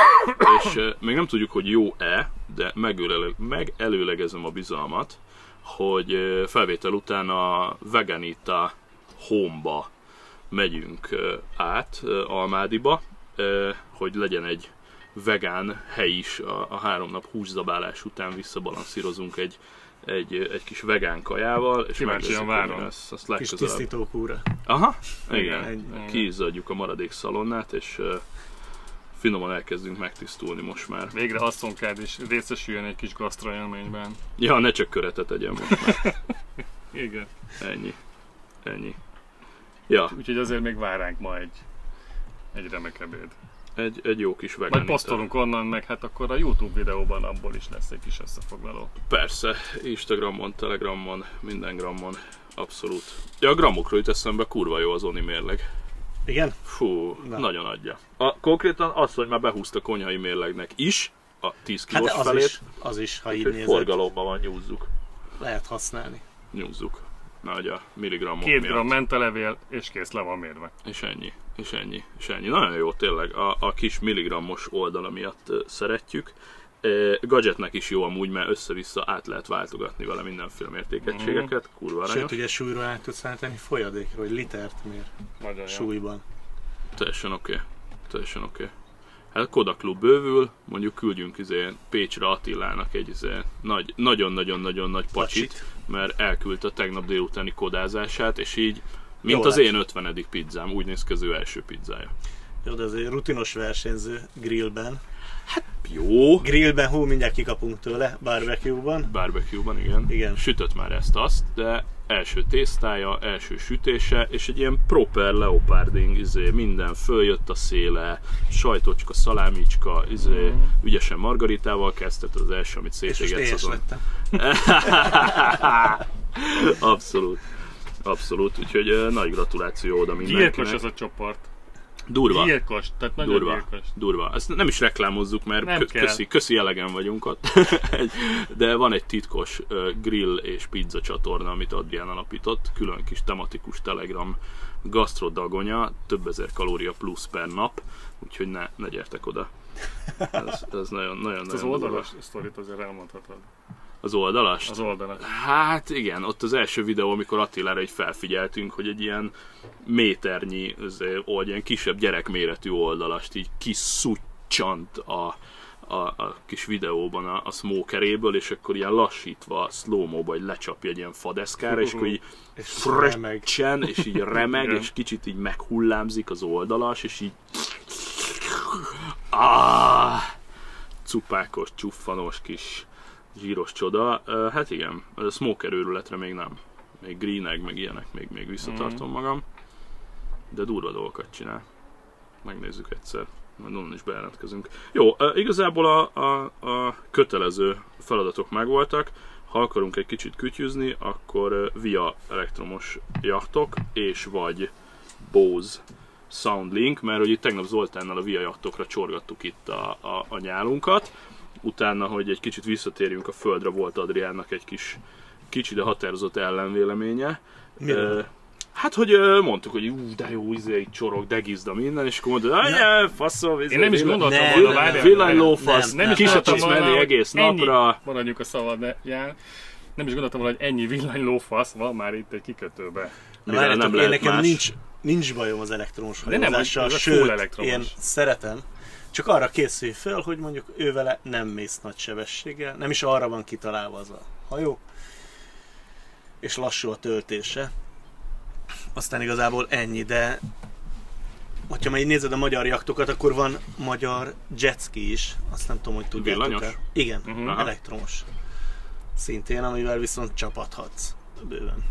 S1: és eh, még nem tudjuk, hogy jó-e, de megölele- megelőlegezem a bizalmat, hogy eh, felvétel után a Veganita Home-ba megyünk át Almádiba, hogy legyen egy vegán hely is a, a három nap húszabálás után visszabalanszírozunk egy, egy, egy kis vegán kajával, és
S3: Kíváncsian várom.
S1: lesz. Azt
S2: Kis tisztítókúra.
S1: Aha, igen.
S3: Igen.
S1: Kiizzadjuk a maradék szalonnát, és uh, finoman elkezdünk megtisztulni most már.
S3: Végre asszonkád is részesüljön egy kis gasztroélményben.
S1: Ja, ne csak köretet tegyen most már.
S3: Igen.
S1: Ennyi. Ennyi. Ja,
S3: Úgyhogy azért még vár ránk ma egy, egy remek ebéd.
S1: egy, egy jó kis
S3: Majd
S1: vegán.
S3: posztolunk onnan, meg hát akkor a Youtube videóban abból is lesz egy kis összefoglaló.
S1: Persze, Instagramon, Telegramon, minden grammon. Abszolút. Ja, a grammokról jut eszembe, kurva jó az Oni mérleg.
S2: Igen?
S1: Fú,
S2: Na.
S1: nagyon adja. A, konkrétan az, hogy már behúzta konyhai mérlegnek is, a 10
S2: Hát
S1: kilós
S2: de az
S1: felét,
S2: is, az is, ha így nézed,
S1: forgalomban van, nyúzzuk.
S2: lehet használni.
S1: Nyúzzuk. Nagy a milligrammok
S3: Két gram mentelevél, és kész, le van mérve.
S1: És ennyi, és ennyi, és ennyi. Nagyon jó tényleg, a, a kis milligrammos oldala miatt szeretjük. Gadgetnek is jó amúgy, mert össze-vissza át lehet váltogatni vele mindenféle mértékegységeket, kurva
S2: Sőt, ugye súlyról át tudsz állítani folyadékra, hogy litert mér
S3: Nagyon jó.
S2: súlyban.
S1: Teljesen oké, teljesen oké. Hát a Koda Klub bővül, mondjuk küldjünk izé Pécsre Attilának egy izé nagy, nagyon-nagyon-nagyon nagy pacsit,
S2: Pacsit.
S1: Mert elküldte a tegnap délutáni kodázását, és így, mint
S2: Jó
S1: az
S2: lett.
S1: én 50. pizzám, úgy néz ki az ő első pizzája.
S2: Jó, de ez egy rutinos versenyző grillben.
S1: Jó,
S2: Grillben, hú, mindjárt kikapunk tőle, barbecue-ban.
S1: barbecue-ban, igen.
S2: Igen.
S1: Sütött már ezt-azt, de első tésztája, első sütése, és egy ilyen proper leoparding, izé, minden följött a széle, sajtocska, szalámicska, izé, ügyesen margaritával kezdett az első, amit szétégetsz azon. Abszolút. Abszolút, úgyhogy nagy gratuláció oda
S3: Gyilkos
S1: mindenkinek.
S3: ez a csoport.
S1: Durva.
S3: Gyilkos, tehát nagyon
S1: Durva,
S3: gyilkos.
S1: durva. Ezt nem is reklámozzuk, mert
S3: Nem
S1: kö- köszi, köszi elegen vagyunk ott. De van egy titkos grill és pizza csatorna, amit Adrián alapított, külön kis tematikus telegram gasztrodagonya, több ezer kalória plusz per nap, úgyhogy ne, ne gyertek oda. Ez, ez nagyon, nagyon,
S3: Ezt az
S1: nagyon durva.
S3: oldalas sztorit azért elmondhatod.
S1: Az oldalast?
S3: Az oldalas.
S1: Hát igen, ott az első videó, amikor Attilára így felfigyeltünk, hogy egy ilyen méternyi, azért, vagy ilyen kisebb gyerekméretű oldalast így kiszuccsant a, a, a kis videóban a, a smokeréből, és akkor ilyen lassítva, slow vagy lecsapja egy ilyen fadeszkára, és akkor így
S2: És remeg.
S1: fröccsen, és így remeg, és kicsit így meghullámzik az oldalas, és így ah, cupákos, csuffanos kis zsíros csoda. Hát igen, a smoker őrületre még nem. Még greeneg, meg ilyenek, még, még visszatartom
S3: Mhm.
S1: magam. De durva dolgokat csinál. Megnézzük egyszer. Majd onnan is bejelentkezünk. Jó, igazából a, a, a kötelező feladatok megvoltak. ha akarunk egy kicsit kütyüzni, akkor via elektromos jachtok és vagy Bose Soundlink, mert hogy itt tegnap Zoltánnal a via jachtokra csorgattuk itt a, a, a nyálunkat. Utána, hogy egy kicsit visszatérjünk a földre, volt Adriánnak egy kis kicsi, de határozott ellenvéleménye.
S2: Miről?
S1: Hát, hogy mondtuk, hogy ú, de jó, izé, itt csorog, de gizda minden, és akkor mondod, hogy ne, faszom, izé,
S3: Én nem is gondoltam
S2: Nem,
S3: volna,
S2: nem,
S3: várjál.
S1: Villanylófasz,
S2: Nem,
S1: nem,
S2: nem.
S1: tudsz
S3: volna,
S1: menni
S3: hogy
S1: egész
S3: ennyi-
S1: napra.
S3: Maradjuk a szabadján. Nem is gondoltam volna, hogy ennyi villanylófasz van már itt egy kikötőbe.
S2: Na, várjátok,
S1: nem
S2: én nekem
S1: más.
S2: nincs, nincs bajom az elektromos
S3: De nem,
S2: hajózással,
S3: ez a
S2: sőt,
S3: elektromos.
S2: én szeretem. Csak arra készülj fel, hogy mondjuk ő vele nem mész nagy sebességgel, nem is arra van kitalálva az a hajó, és lassú a töltése. Aztán igazából ennyi, de hogyha már így nézed a magyar jaktokat, akkor van magyar jetski is, azt nem tudom, hogy tudjátok
S1: Villanyos?
S2: Igen,
S3: Mhm.
S1: Aha.
S2: elektromos. Szintén, amivel viszont csapathatsz bőven.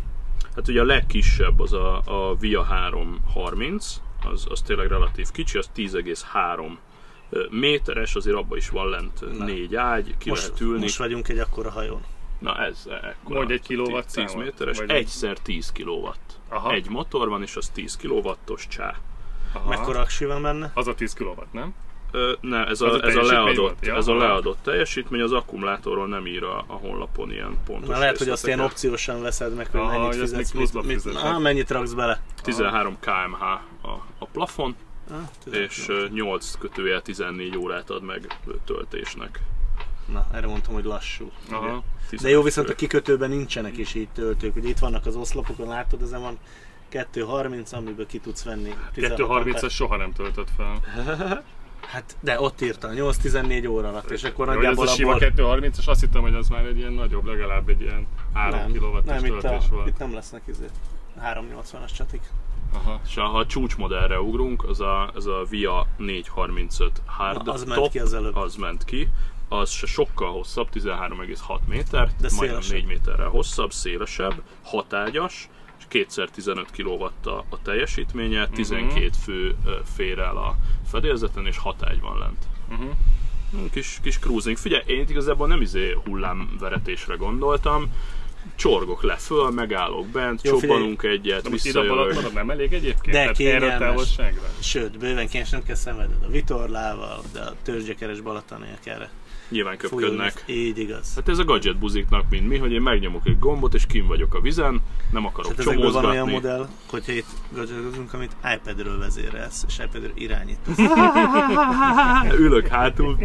S1: Hát ugye a legkisebb az a, a Via 330, az, az tényleg relatív kicsi, az 10,3 méteres, azért abban is van lent
S2: Na.
S1: négy ágy, ki
S2: Most,
S1: lehet ülni.
S2: most vagyunk egy akkora hajón.
S1: Na ez ekkora.
S3: Mondj egy kilowatt
S1: 10
S3: számot,
S1: méteres,
S3: vagy-
S1: egyszer 10 kilowatt.
S3: Aha.
S1: Egy motor van, és az 10 kilowattos csá.
S3: Aha.
S2: Mekkora aksi van benne?
S3: Az a 10 kilowatt, nem?
S1: Ö, ne, ez a,
S3: a
S1: ez a leadott?
S3: Ja,
S1: ez a leadott teljesítmény, az akkumulátorról nem ír a, a honlapon ilyen pontos
S2: Na lehet, hogy azt ilyen opciósan veszed meg, hogy
S3: Aha,
S2: mennyit fizetsz, mit, mit,
S3: fizeted.
S2: á, mennyit raksz bele.
S1: 13 kmh a, a plafon,
S2: Ah,
S1: és ö, 8 kötőjel 14 órát ad meg töltésnek.
S2: Na, erre mondtam, hogy lassú.
S3: Aha.
S2: De jó, viszont a kikötőben nincsenek is így töltők. Ugye itt vannak az oszlopokon, látod, ezen van 2.30, amiből ki tudsz venni 16
S3: 230-as soha nem töltött fel.
S2: Hát, de ott írta, 8-14 óra alatt, és akkor
S3: Hogy ez
S2: nagyjából
S3: a sima
S2: abból...
S3: 230-as, azt hittem, hogy az már egy ilyen nagyobb, legalább egy ilyen 3
S2: nem,
S3: kW-os
S2: nem itt,
S3: töltés
S2: a,
S3: volt.
S2: itt nem lesznek izé. 380-as csatik.
S3: Aha.
S1: És ha a csúcsmodellre ugrunk, az a, ez a Via 435 Hard
S2: Na, az ment
S1: Top,
S2: ki az előbb.
S1: az ment ki. Az se sokkal hosszabb, 13,6 méter,
S2: De
S1: majdnem
S2: szélesebb.
S1: 4 méterrel hosszabb, szélesebb, hatágyas, és kétszer 15 kW a, a teljesítménye,
S3: Mhm.
S1: 12 fő fér el a fedélzeten, és hatágy van lent.
S3: Uh-huh.
S1: Kis, kis cruising. Figyelj, én itt igazából nem izé hullámveretésre gondoltam. Csorgok le föl, megállok bent,
S2: Jó, figyelj.
S1: csobbanunk egyet,
S3: ide
S1: visszajövök.
S3: alatt nem elég egyébként?
S2: De
S3: erre
S2: kényelmes.
S3: távolságra?
S2: Sőt, bőven kényes, nem kell szenvedned a vitorlával, de a törzsgyekeres Balatoniak erre.
S1: Nyilván köpködnek.
S2: Fújolni. Így igaz.
S1: Hát ez a gadget buziknak, mint mi, hogy én megnyomok egy gombot, és kim vagyok a vizen, nem akarok
S2: Hát ezekből van olyan
S1: csomózgatni.
S2: modell, hogyha itt gadgetozunk, amit iPad-ről vezérelsz, és iPad-ről irányítasz.
S1: Ülök hátul,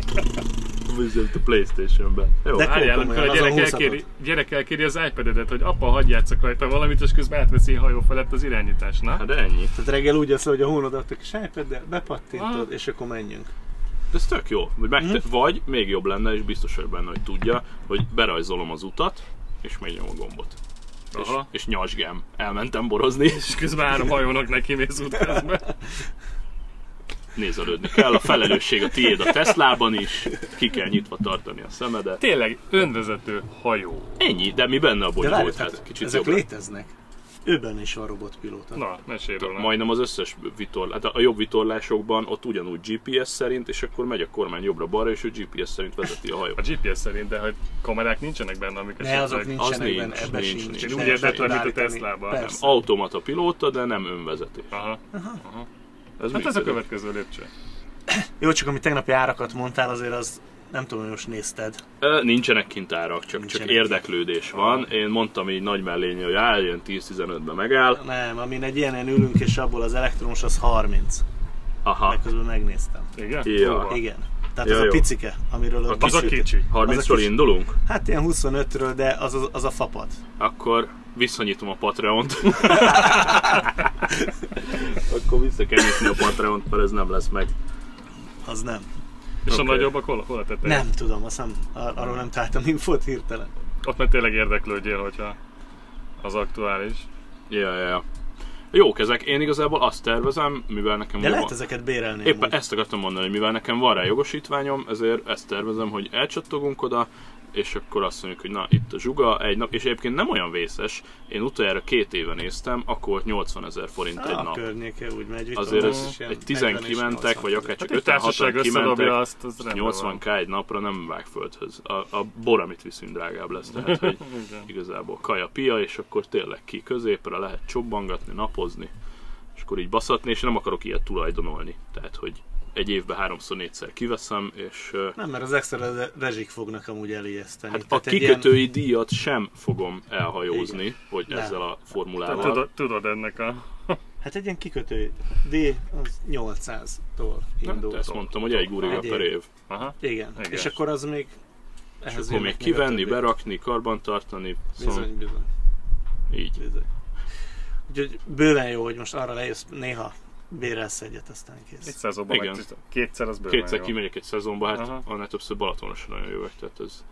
S1: a Playstation-be. Jó,
S2: De-
S3: Várjál, amikor a gyerek elkéri, gyerek elkéri az iPad-edet, hogy apa, hagyj játszak rajta valamit, és közben átveszi a hajó felett az irányítást, na?
S1: hát de ennyi.
S2: Tehát reggel úgy az, hogy a hónodat a kis iPad-del bepattintod,
S3: Ah.
S2: és akkor menjünk.
S1: De ez tök jó. Vagy, meg,
S2: Mhm.
S1: vagy még jobb lenne, és biztos vagyok benne, hogy tudja, hogy berajzolom az utat, és megnyomom a gombot. És,
S3: Aha.
S1: és nyasgám. Elmentem borozni,
S3: És közben három hajónak neki mész útközben.
S1: nézelődni kell. A felelősség a tiéd a Teslában is, ki kell nyitva tartani a szemedet.
S3: Tényleg, önvezető hajó.
S1: Ennyi, de mi benne a
S2: De
S1: bonyolult?
S2: várj,
S1: Hát
S2: tehát
S1: kicsit
S2: ezek
S1: jobb.
S2: léteznek. Őben is van robotpilóta.
S3: Na, mesélj róla.
S1: Majdnem az összes vitorlás, hát a jobb vitorlásokban ott ugyanúgy GPS szerint, és akkor megy a kormány jobbra-balra, és ő GPS szerint vezeti a hajót.
S3: A GPS szerint, de hogy kamerák nincsenek benne, amik
S2: Ne, azok nincsenek
S1: nincs,
S2: benne, ebben
S1: nincs,
S2: sincs.
S1: nincs.
S3: Én úgy értettem, mint a. Teslában.
S2: Persze.
S1: Automata pilóta, de nem önvezetés.
S3: Aha.
S1: Ez
S3: Hát ez a következő lépcső.
S2: Jó, csak amit tegnapi árakat mondtál, azért az nem tudom, hogy most nézted.
S1: Ö, Nincsenek kint árak, csak, csak
S2: Nincsenek
S1: érdeklődés van. Én mondtam így nagy mellénye, hogy áll, ilyen 10-15-ben megáll.
S2: Nem, amin egy ilyenen ülünk, és abból az elektromos az 30.
S1: Aha.
S2: Meg közben megnéztem.
S3: Igen?
S1: Ja.
S2: Igen. Tehát
S1: Ja,
S2: az
S1: jó.
S2: a picike, amiről a
S3: Az a kicsi.
S1: 30-ról
S2: kis-
S1: indulunk?
S2: Hát ilyen 25-ről, de az, az, az a fapad.
S1: Akkor visszanyitom a Patreont. Akkor vissza kell nyitni a Patreont, mert ez nem lesz meg.
S2: Az nem.
S3: És a
S1: Oké.
S3: nagyobbak hol, hol a tetején?
S2: Nem tudom, azt nem, ar- arról nem találtam infót hirtelen.
S3: Ott meg tényleg érdeklődjél, hogyha az aktuális.
S1: Ja, ja, ja. Jók ezek. Én igazából azt tervezem, mivel nekem
S2: De
S1: van-
S2: lehet ezeket bérelni.
S1: Éppen
S2: amúgy.
S1: ezt akartam mondani, hogy mivel nekem van rá jogosítványom, ezért ezt tervezem, hogy elcsattogunk oda, és akkor azt mondjuk, hogy na itt a zsuga egy nap, és egyébként nem olyan vészes, én utoljára két éve néztem, akkor volt 80 ezer forint egy
S2: A
S1: nap.
S2: környéke úgy megy.
S1: Azért ez egy 10
S2: 40 és
S1: kimentek,
S2: 80
S1: vagy akár csak
S3: egy
S1: 5
S3: társaság
S1: 6
S3: összedobja
S1: kimentek,
S3: azt, az rendben
S1: 80 k egy napra nem vág földhöz. A, a bor, amit viszünk, drágább lesz. Tehát, hogy igazából kaja, pia, és akkor tényleg ki középre lehet csobbangatni, napozni, és akkor így baszatni, és nem akarok ilyet tulajdonolni. Tehát, hogy egy évben háromszor, négyszer kiveszem, és
S2: Nem, mert az extra re- rezsik fognak amúgy elijeszteni.
S1: hát a
S2: Tehát egy
S1: kikötői díjat sem fogom elhajózni, hogy
S2: Nem.
S1: ezzel a formulával.
S3: Tudod, tudod ennek a...
S2: Ilyen, hát egy ilyen kikötői D az 800-tól
S1: Nem,
S2: indul.
S1: de ezt mondtam, hogy egy guriga
S2: Egy
S1: per
S2: év.
S1: év.
S3: Aha.
S2: Igen.
S3: Igen.
S2: És akkor az még
S1: És
S2: ehhez
S1: akkor még
S2: a
S1: kivenni, berakni, karbantartani, szóval
S2: Bizony, bizony,
S1: így.
S2: bizony. Úgyhogy bőven jó, hogy most arra lejössz, néha bérelsz egyet, aztán
S3: Egy
S2: kész.
S3: szezonban
S1: Igen.
S3: meg kétszer az bőven
S1: Kétszer
S3: jó.
S1: kimegyek egy szezonba, hát
S3: Aha.
S1: annál többször Balatonon sem nagyon jövök, tehát ez...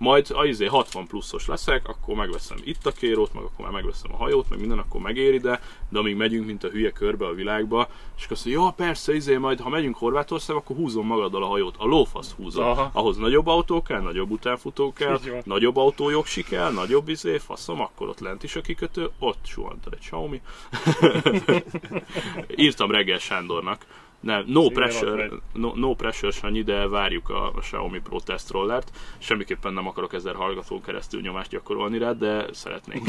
S1: Majd a izé 60 pluszos leszek, akkor megveszem itt a kérót, meg akkor már megveszem a hajót, meg minden, akkor megéri, de, de amíg megyünk, mint a hülye körbe a világba, és akkor azt mondja, ja persze, izé, majd ha megyünk Horvátország, akkor húzom magaddal a hajót. A lófasz húzom.
S3: Aha.
S1: Ahhoz nagyobb autó kell, nagyobb utánfutó kell,
S3: van.
S1: nagyobb autójogsi kell, nagyobb izé, faszom, akkor ott lent is a kikötő, ott suhant egy Xiaomi. Írtam reggel Sándornak, nem, no
S3: Igen,
S1: pressure, no, no pressure Sanyi, de várjuk a, a Xiaomi Pro Test Rollert. Semmiképpen nem akarok ezer hallgatón keresztül nyomást gyakorolni rá, de szeretnénk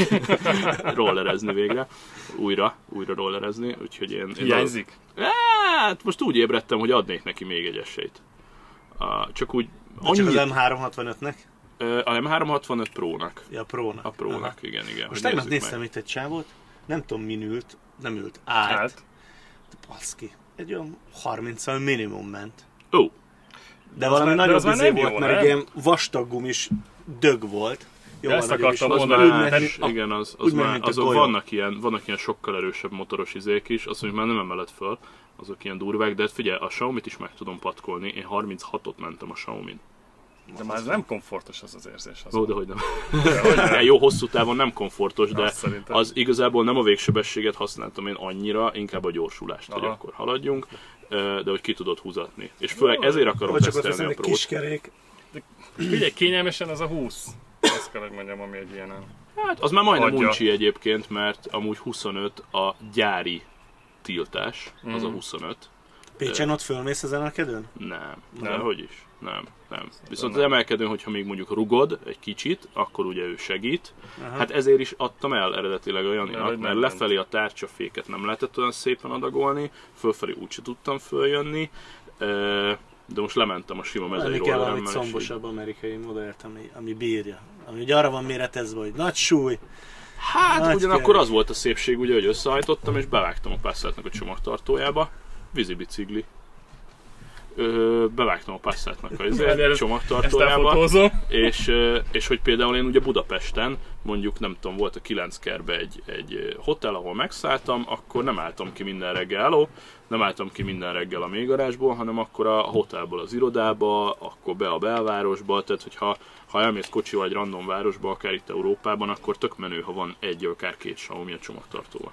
S1: rollerezni végre. Újra, újra rollerezni, úgyhogy én... én
S3: Hiányzik?
S1: Hát most úgy ébredtem, hogy adnék neki még egy esélyt. Uh, csak úgy
S2: Csak az
S1: annyit,
S2: M365-nek?
S1: uh, a M365 Pro-nak.
S2: Ja, Pro-nak.
S1: A Pro-nak,
S2: Aha.
S1: igen, igen.
S2: Most tegnap néztem
S1: meg.
S2: itt egy csávót, nem tudom min ült, nem ült, állt.
S3: Hát,
S2: Baszki. Egy olyan 30-al minimum ment.
S1: Ó,
S2: De
S3: az
S2: valami
S3: már-
S2: nagyobb
S3: az
S2: izé
S3: nem
S2: volt,
S3: jó,
S2: mert
S3: nem?
S2: egy ilyen vastag gumis dög volt. Jóval
S3: ezt
S2: nagyobb is
S3: akartam mondani,
S2: Úgy
S1: igen, az, az
S2: úgy
S1: már,
S2: mint a
S1: azon
S2: golyó.
S1: vannak ilyen, vannak ilyen sokkal erősebb motoros izék is, azt mondjuk már nem emeled föl, azok ilyen durvák, de hát figyelj, a Xiaomi-t is meg tudom patkolni, én 36-ot mentem a Xiaomi-n.
S3: De már ez nem komfortos az az érzés. Az
S1: Ó, de hogy nem.
S3: hogy nem.
S1: Jó, hosszú távon nem komfortos, de
S3: Azt szerintem.
S1: az igazából nem a végsebességet használtam én annyira, inkább a gyorsulást, hogy
S3: Aha.
S1: akkor haladjunk, de hogy ki tudod húzatni. És főleg ezért akarom
S2: Vagy csak
S1: tesztelni
S2: veszem
S1: a prót.
S2: kiskerék.
S3: Figyelj, kényelmesen az a 20. Azt kell, hogy mondjam, ami egy ilyen.
S1: Hát az már majdnem
S3: Adja.
S1: uncsi egyébként, mert amúgy 25 a gyári tiltás, az a
S3: Mm.
S1: 25.
S2: Pécsen ott fölmész az emelkedőn?
S1: Nem,
S3: Nem?
S1: nem. hogy is. Nem, nem. Viszont az
S3: nem.
S1: emelkedőn, hogyha még mondjuk rugod egy kicsit, akkor ugye ő segít.
S2: Aha.
S1: Hát ezért is adtam el eredetileg a
S3: Ja,
S1: Janinak, mert lefelé a tárcsaféket nem lehetett olyan szépen adagolni, fölfelé úgyse tudtam följönni, de most lementem a sima mezei
S2: Lenni kell valami combosabb amerikai modellt, ami, ami bírja. Ami ugye arra van méretezve, hogy nagy súly,
S1: Hát
S2: Nagy
S1: ugyanakkor
S2: kerék.
S1: az volt a szépség, ugye, hogy összehajtottam, és bevágtam a Passatnak a csomagtartójába, vízi bicikli. Ö, bevágtam a Passatnak a izé, csomagtartójába. és, ö, és hogy például én ugye Budapesten, mondjuk nem tudom, volt a 9 kerbe egy, egy hotel, ahol megszálltam, akkor nem álltam ki minden reggel, hello, nem álltam ki minden reggel a mélygarázsból, hanem akkor a hotelból az irodába, akkor be a belvárosba, tehát hogyha ha elmész kocsival egy random városba, akár itt Európában, akkor tök menő, ha van egy, akár két Xiaomi a csomagtartóval.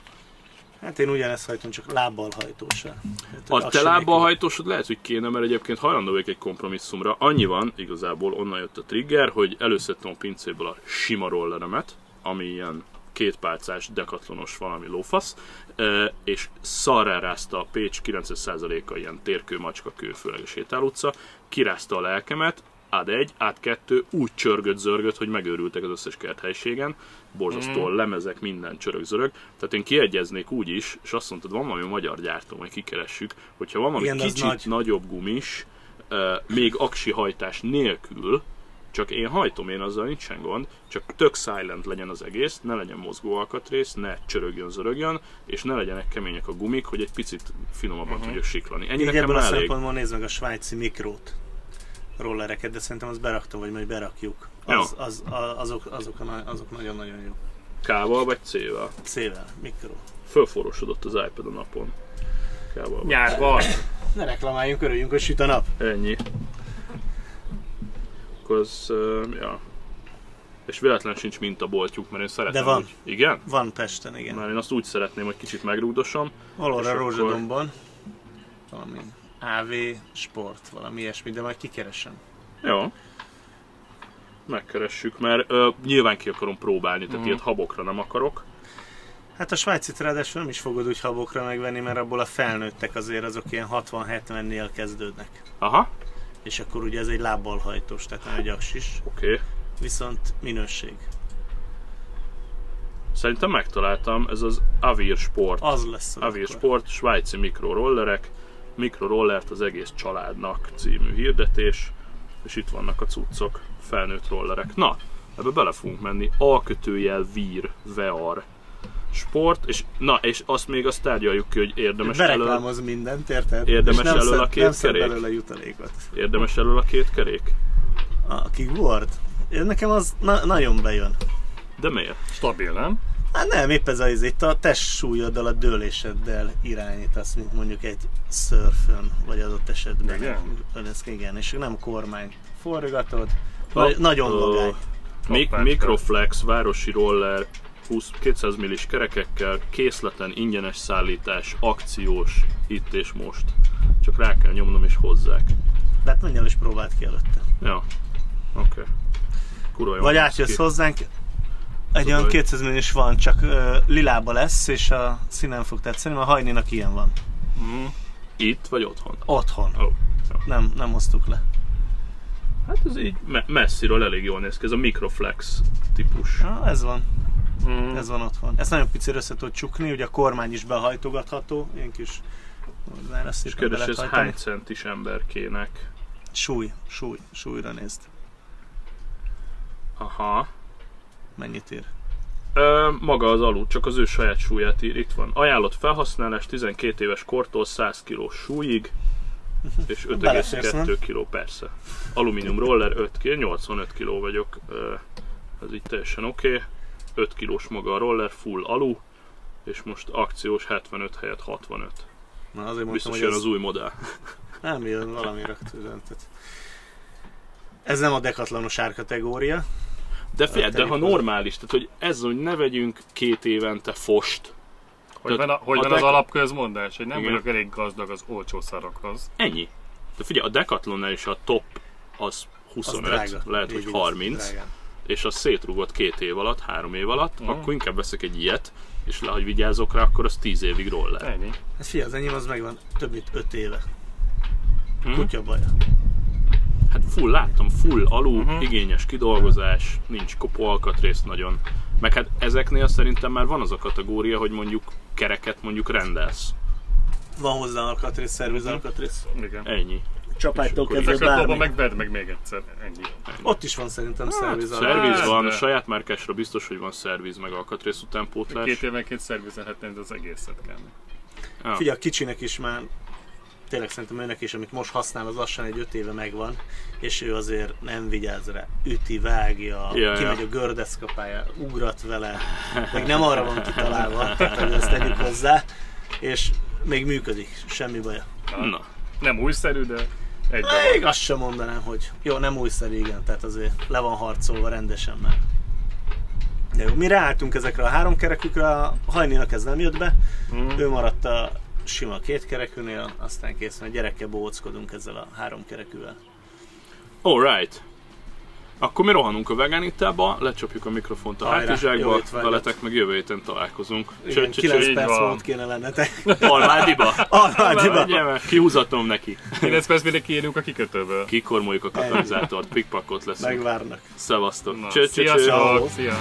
S2: Hát én ugyanezt hajtom, csak lábbal hajtósá. Hát
S1: A te lábbal hajtósod lehet, hogy kéne, mert egyébként hajlandó vagyok egy kompromisszumra. Annyi van, igazából onnan jött a trigger, hogy előszedtem a pincéből a sima rolleremet, ami ilyen kétpálcás, dekatlonos valami lófasz, eh, és szarrá rázta a Pécs 90%-a ilyen térkő, macska, kő, főleg a sétálutca, kirázta a lelkemet, át egy, át kettő, úgy csörgött, zörgött, hogy megőrültek az összes kerthelységen, borzasztó mm. lemezek, minden csörög, zörög. Tehát én kiegyeznék úgy is, és azt mondtad, van valami magyar gyártó, majd kikeressük, hogyha van valami
S2: Igen,
S1: kicsit
S2: nagy.
S1: nagyobb gumis, eh, még aksi hajtás nélkül, csak én hajtom, én azzal nincsen gond, csak tök silent legyen az egész, ne legyen mozgó alkatrész, ne csörögjön, zörögjön, és ne legyenek kemények a gumik, hogy egy picit finomabban uh-huh. tudjak siklani. Ennyi
S2: Így
S1: nekem
S2: ebből a
S1: elég.
S2: szempontból nézd meg a svájci mikrót rollereket, de szerintem azt beraktam, vagy majd berakjuk.
S1: Jó.
S2: Az, az, a- azok, azok, a azok nagyon-nagyon jó.
S1: Kával vagy C-vel?
S2: C-vel, mikro.
S1: Fölforosodott az iPad a napon. Kával vagy.
S3: Nyárban.
S2: Ne reklamáljunk, örüljünk, hogy süt a nap.
S1: Ennyi. Akkor az, uh, ja. És véletlen sincs mintaboltjuk, mert én szeretem
S2: De van.
S1: Úgy. Igen?
S2: Van Pesten, igen.
S1: Mert én azt úgy szeretném, hogy kicsit megrúdosom.
S2: Valahol
S1: És
S2: a
S1: akkor-
S2: Rózsadomban. AV sport, valami ilyesmi, de majd kikeresem.
S1: Jó. megkeressük, mert ö, nyilván ki akarom próbálni, tehát
S3: Mhm.
S1: ilyet habokra nem akarok.
S2: Hát a svájcit ráadásul nem is fogod úgy habokra megvenni, mert abból a felnőttek azért azok ilyen 60-70-nél kezdődnek.
S1: Aha,
S2: És akkor ugye ez egy lábbal hajtós, tehát nem egy aksis,
S1: oké. Okay.
S2: viszont minőség.
S1: Szerintem megtaláltam, ez az Avir Sport.
S2: Az lesz
S1: Avir
S2: akkor.
S1: Sport, svájci mikrorollerek. Mikrorollert az egész családnak című hirdetés. És itt vannak a cuccok, felnőtt rollerek. Na, ebbe bele fogunk menni. Alkötőjel vír, VR. Sport, és na, és azt még azt tárgyaljuk ki, hogy érdemes elől,
S2: Bereklámoz mindent, érted?
S1: Érdemes
S2: És nem
S1: elől a
S2: szed-
S1: két
S2: nem
S1: kerék?
S2: belőle jutalékot.
S1: érdemes elől a két kerék.
S2: A kickboard? Én Nekem az na- nagyon bejön.
S1: De miért?
S3: Stabil, nem?
S2: Hát nem, épp ez az itt a test súlyoddal, a dőléseddel irányítasz, mint mondjuk egy szörfön, vagy adott esetben.
S3: Igen?
S2: Ez igen, és nem kormány. Forgatod, vagy nagyon
S1: Ö,
S2: vagány.
S1: Mik-. Mikroflex, városi roller, 20, 200 millis kerekekkel, készleten ingyenes szállítás, akciós, itt és most. Csak rá kell nyomnom és hozzák.
S2: De hát menj el és próbáld ki előtte.
S1: Ja, oké. Okay. Kurva
S2: Vagy átjössz
S1: ki.
S2: hozzánk, egy olyan
S1: hogy-
S2: 200 milliós van, csak ö, lilába lesz, és a színen fog tetszeni, mert a hajninak ilyen van.
S3: Mm.
S1: Itt vagy otthon?
S2: Otthon.
S1: Jó.
S2: Nem, nem hoztuk le.
S1: Hát ez így me- messziről elég jól néz ki, ez a Mikroflex típus.
S2: Ah, ez van.
S3: Mm.
S2: Ez van otthon. Ezt nagyon picire össze tudod csukni, ugye a kormány is behajtogatható, ilyen kis
S1: És kérdés, ez hány centis emberkének?
S2: Súly, súly, súlyra nézd.
S1: Aha.
S2: Mennyit ír?
S1: Ö, maga az alul, csak az ő saját súlyát ír. Itt van. Ajánlott felhasználás 12 éves kortól 100 kg súlyig, és
S2: Beleférsz,
S1: 5,2 kg persze. Alumínium roller 5 kg, 85 kg vagyok. Ö, ez így teljesen oké. Okay. 5 kilós maga a roller, full alu, és most akciós 75 helyett 65.
S2: Na azért mondtam,
S1: Biztos
S2: hogy
S1: jön
S2: ez...
S1: az új modell.
S2: Nem jön valami rögtöntet. Ez nem a dekatlanos árkategória.
S1: De figyelj, de ha normális, tehát hogy ez, hogy ne vegyünk két évente fost,
S3: Hogy van, a, hogy
S1: a
S3: van az
S1: dek-
S3: alapközmondás, hogy nem
S1: Igen.
S3: vagyok elég gazdag az olcsó szarokhoz.
S1: ennyi. De figyelj, a Decathlonnál is a top az
S2: Az
S1: 25,
S2: drága.
S1: lehet, hogy
S2: Így igaz,
S1: 30,
S2: drágán.
S1: és az szétrugott két év alatt, három év alatt,
S3: Mhm.
S1: akkor inkább veszek egy ilyet, és le, hogy vigyázok rá, akkor az 10 évig roller.
S3: Ennyi.
S2: Hát fia, az enyém az megvan több mint 5 éve.
S1: Hm?
S2: Kutya baja.
S1: Hát full, láttam, full alu,
S3: Mhm.
S1: igényes kidolgozás, nincs kopó alkatrész nagyon. Meg hát ezeknél szerintem már van az a kategória, hogy mondjuk kereket mondjuk rendelsz.
S2: Van hozzá alkatrész, szerviz
S1: Mhm.
S2: alkatrész.
S3: Igen.
S1: Ennyi.
S2: Csapágytól
S1: akkor
S2: kezdve bármi.
S3: meg vedd meg még egyszer. Ennyi.
S2: Ott is van szerintem szerviz
S1: Hát,
S2: alkatrész.
S1: szerviz van,
S3: de-
S1: saját márkásra biztos, hogy van szerviz, meg alkatrész utánpótlás.
S3: Két évenként szervizelhetnéd az egészet kell.
S1: Ah.
S2: Figyelj, a kicsinek is már tényleg szerintem őnek is, amit most használ, az lassan egy 5 éve megvan, és ő azért nem vigyáz rá. Üti, vágja,
S1: Ja,
S2: kimegy
S1: ja.
S2: a gördeszkapája, ugrat vele, meg nem arra van kitalálva, tehát hogy ezt tegyük hozzá, és még működik, semmi baja.
S1: Na,
S3: Nem újszerű, de egy
S2: Még azt sem mondanám, hogy jó, nem újszerű, igen, tehát azért le van harcolva rendesen már. De jó, mi ráálltunk ezekre a három kerekükre, a hajninak ez nem jött be,
S3: Mm.
S2: ő maradt a sima két kerekűnél, aztán kész, mert gyerekkel bóckodunk ezzel a három kerekűvel.
S1: alright. Akkor mi rohanunk a veganitába, lecsapjuk a mikrofont a hátizsákba, veletek meg jövő héten találkozunk.
S2: Igen,
S1: Csö-
S2: 9
S3: így
S2: perc volt kéne lennetek.
S1: Almádiba?
S2: Almádiba.
S1: Kihúzatom neki.
S3: 9 perc mire kiérünk a kikötőből.
S1: Kikormoljuk a katalizátort, pikpakot leszünk.
S2: Megvárnak.
S1: Szevasztok.
S3: Na,
S1: Cső, cső, cső.
S3: Szia!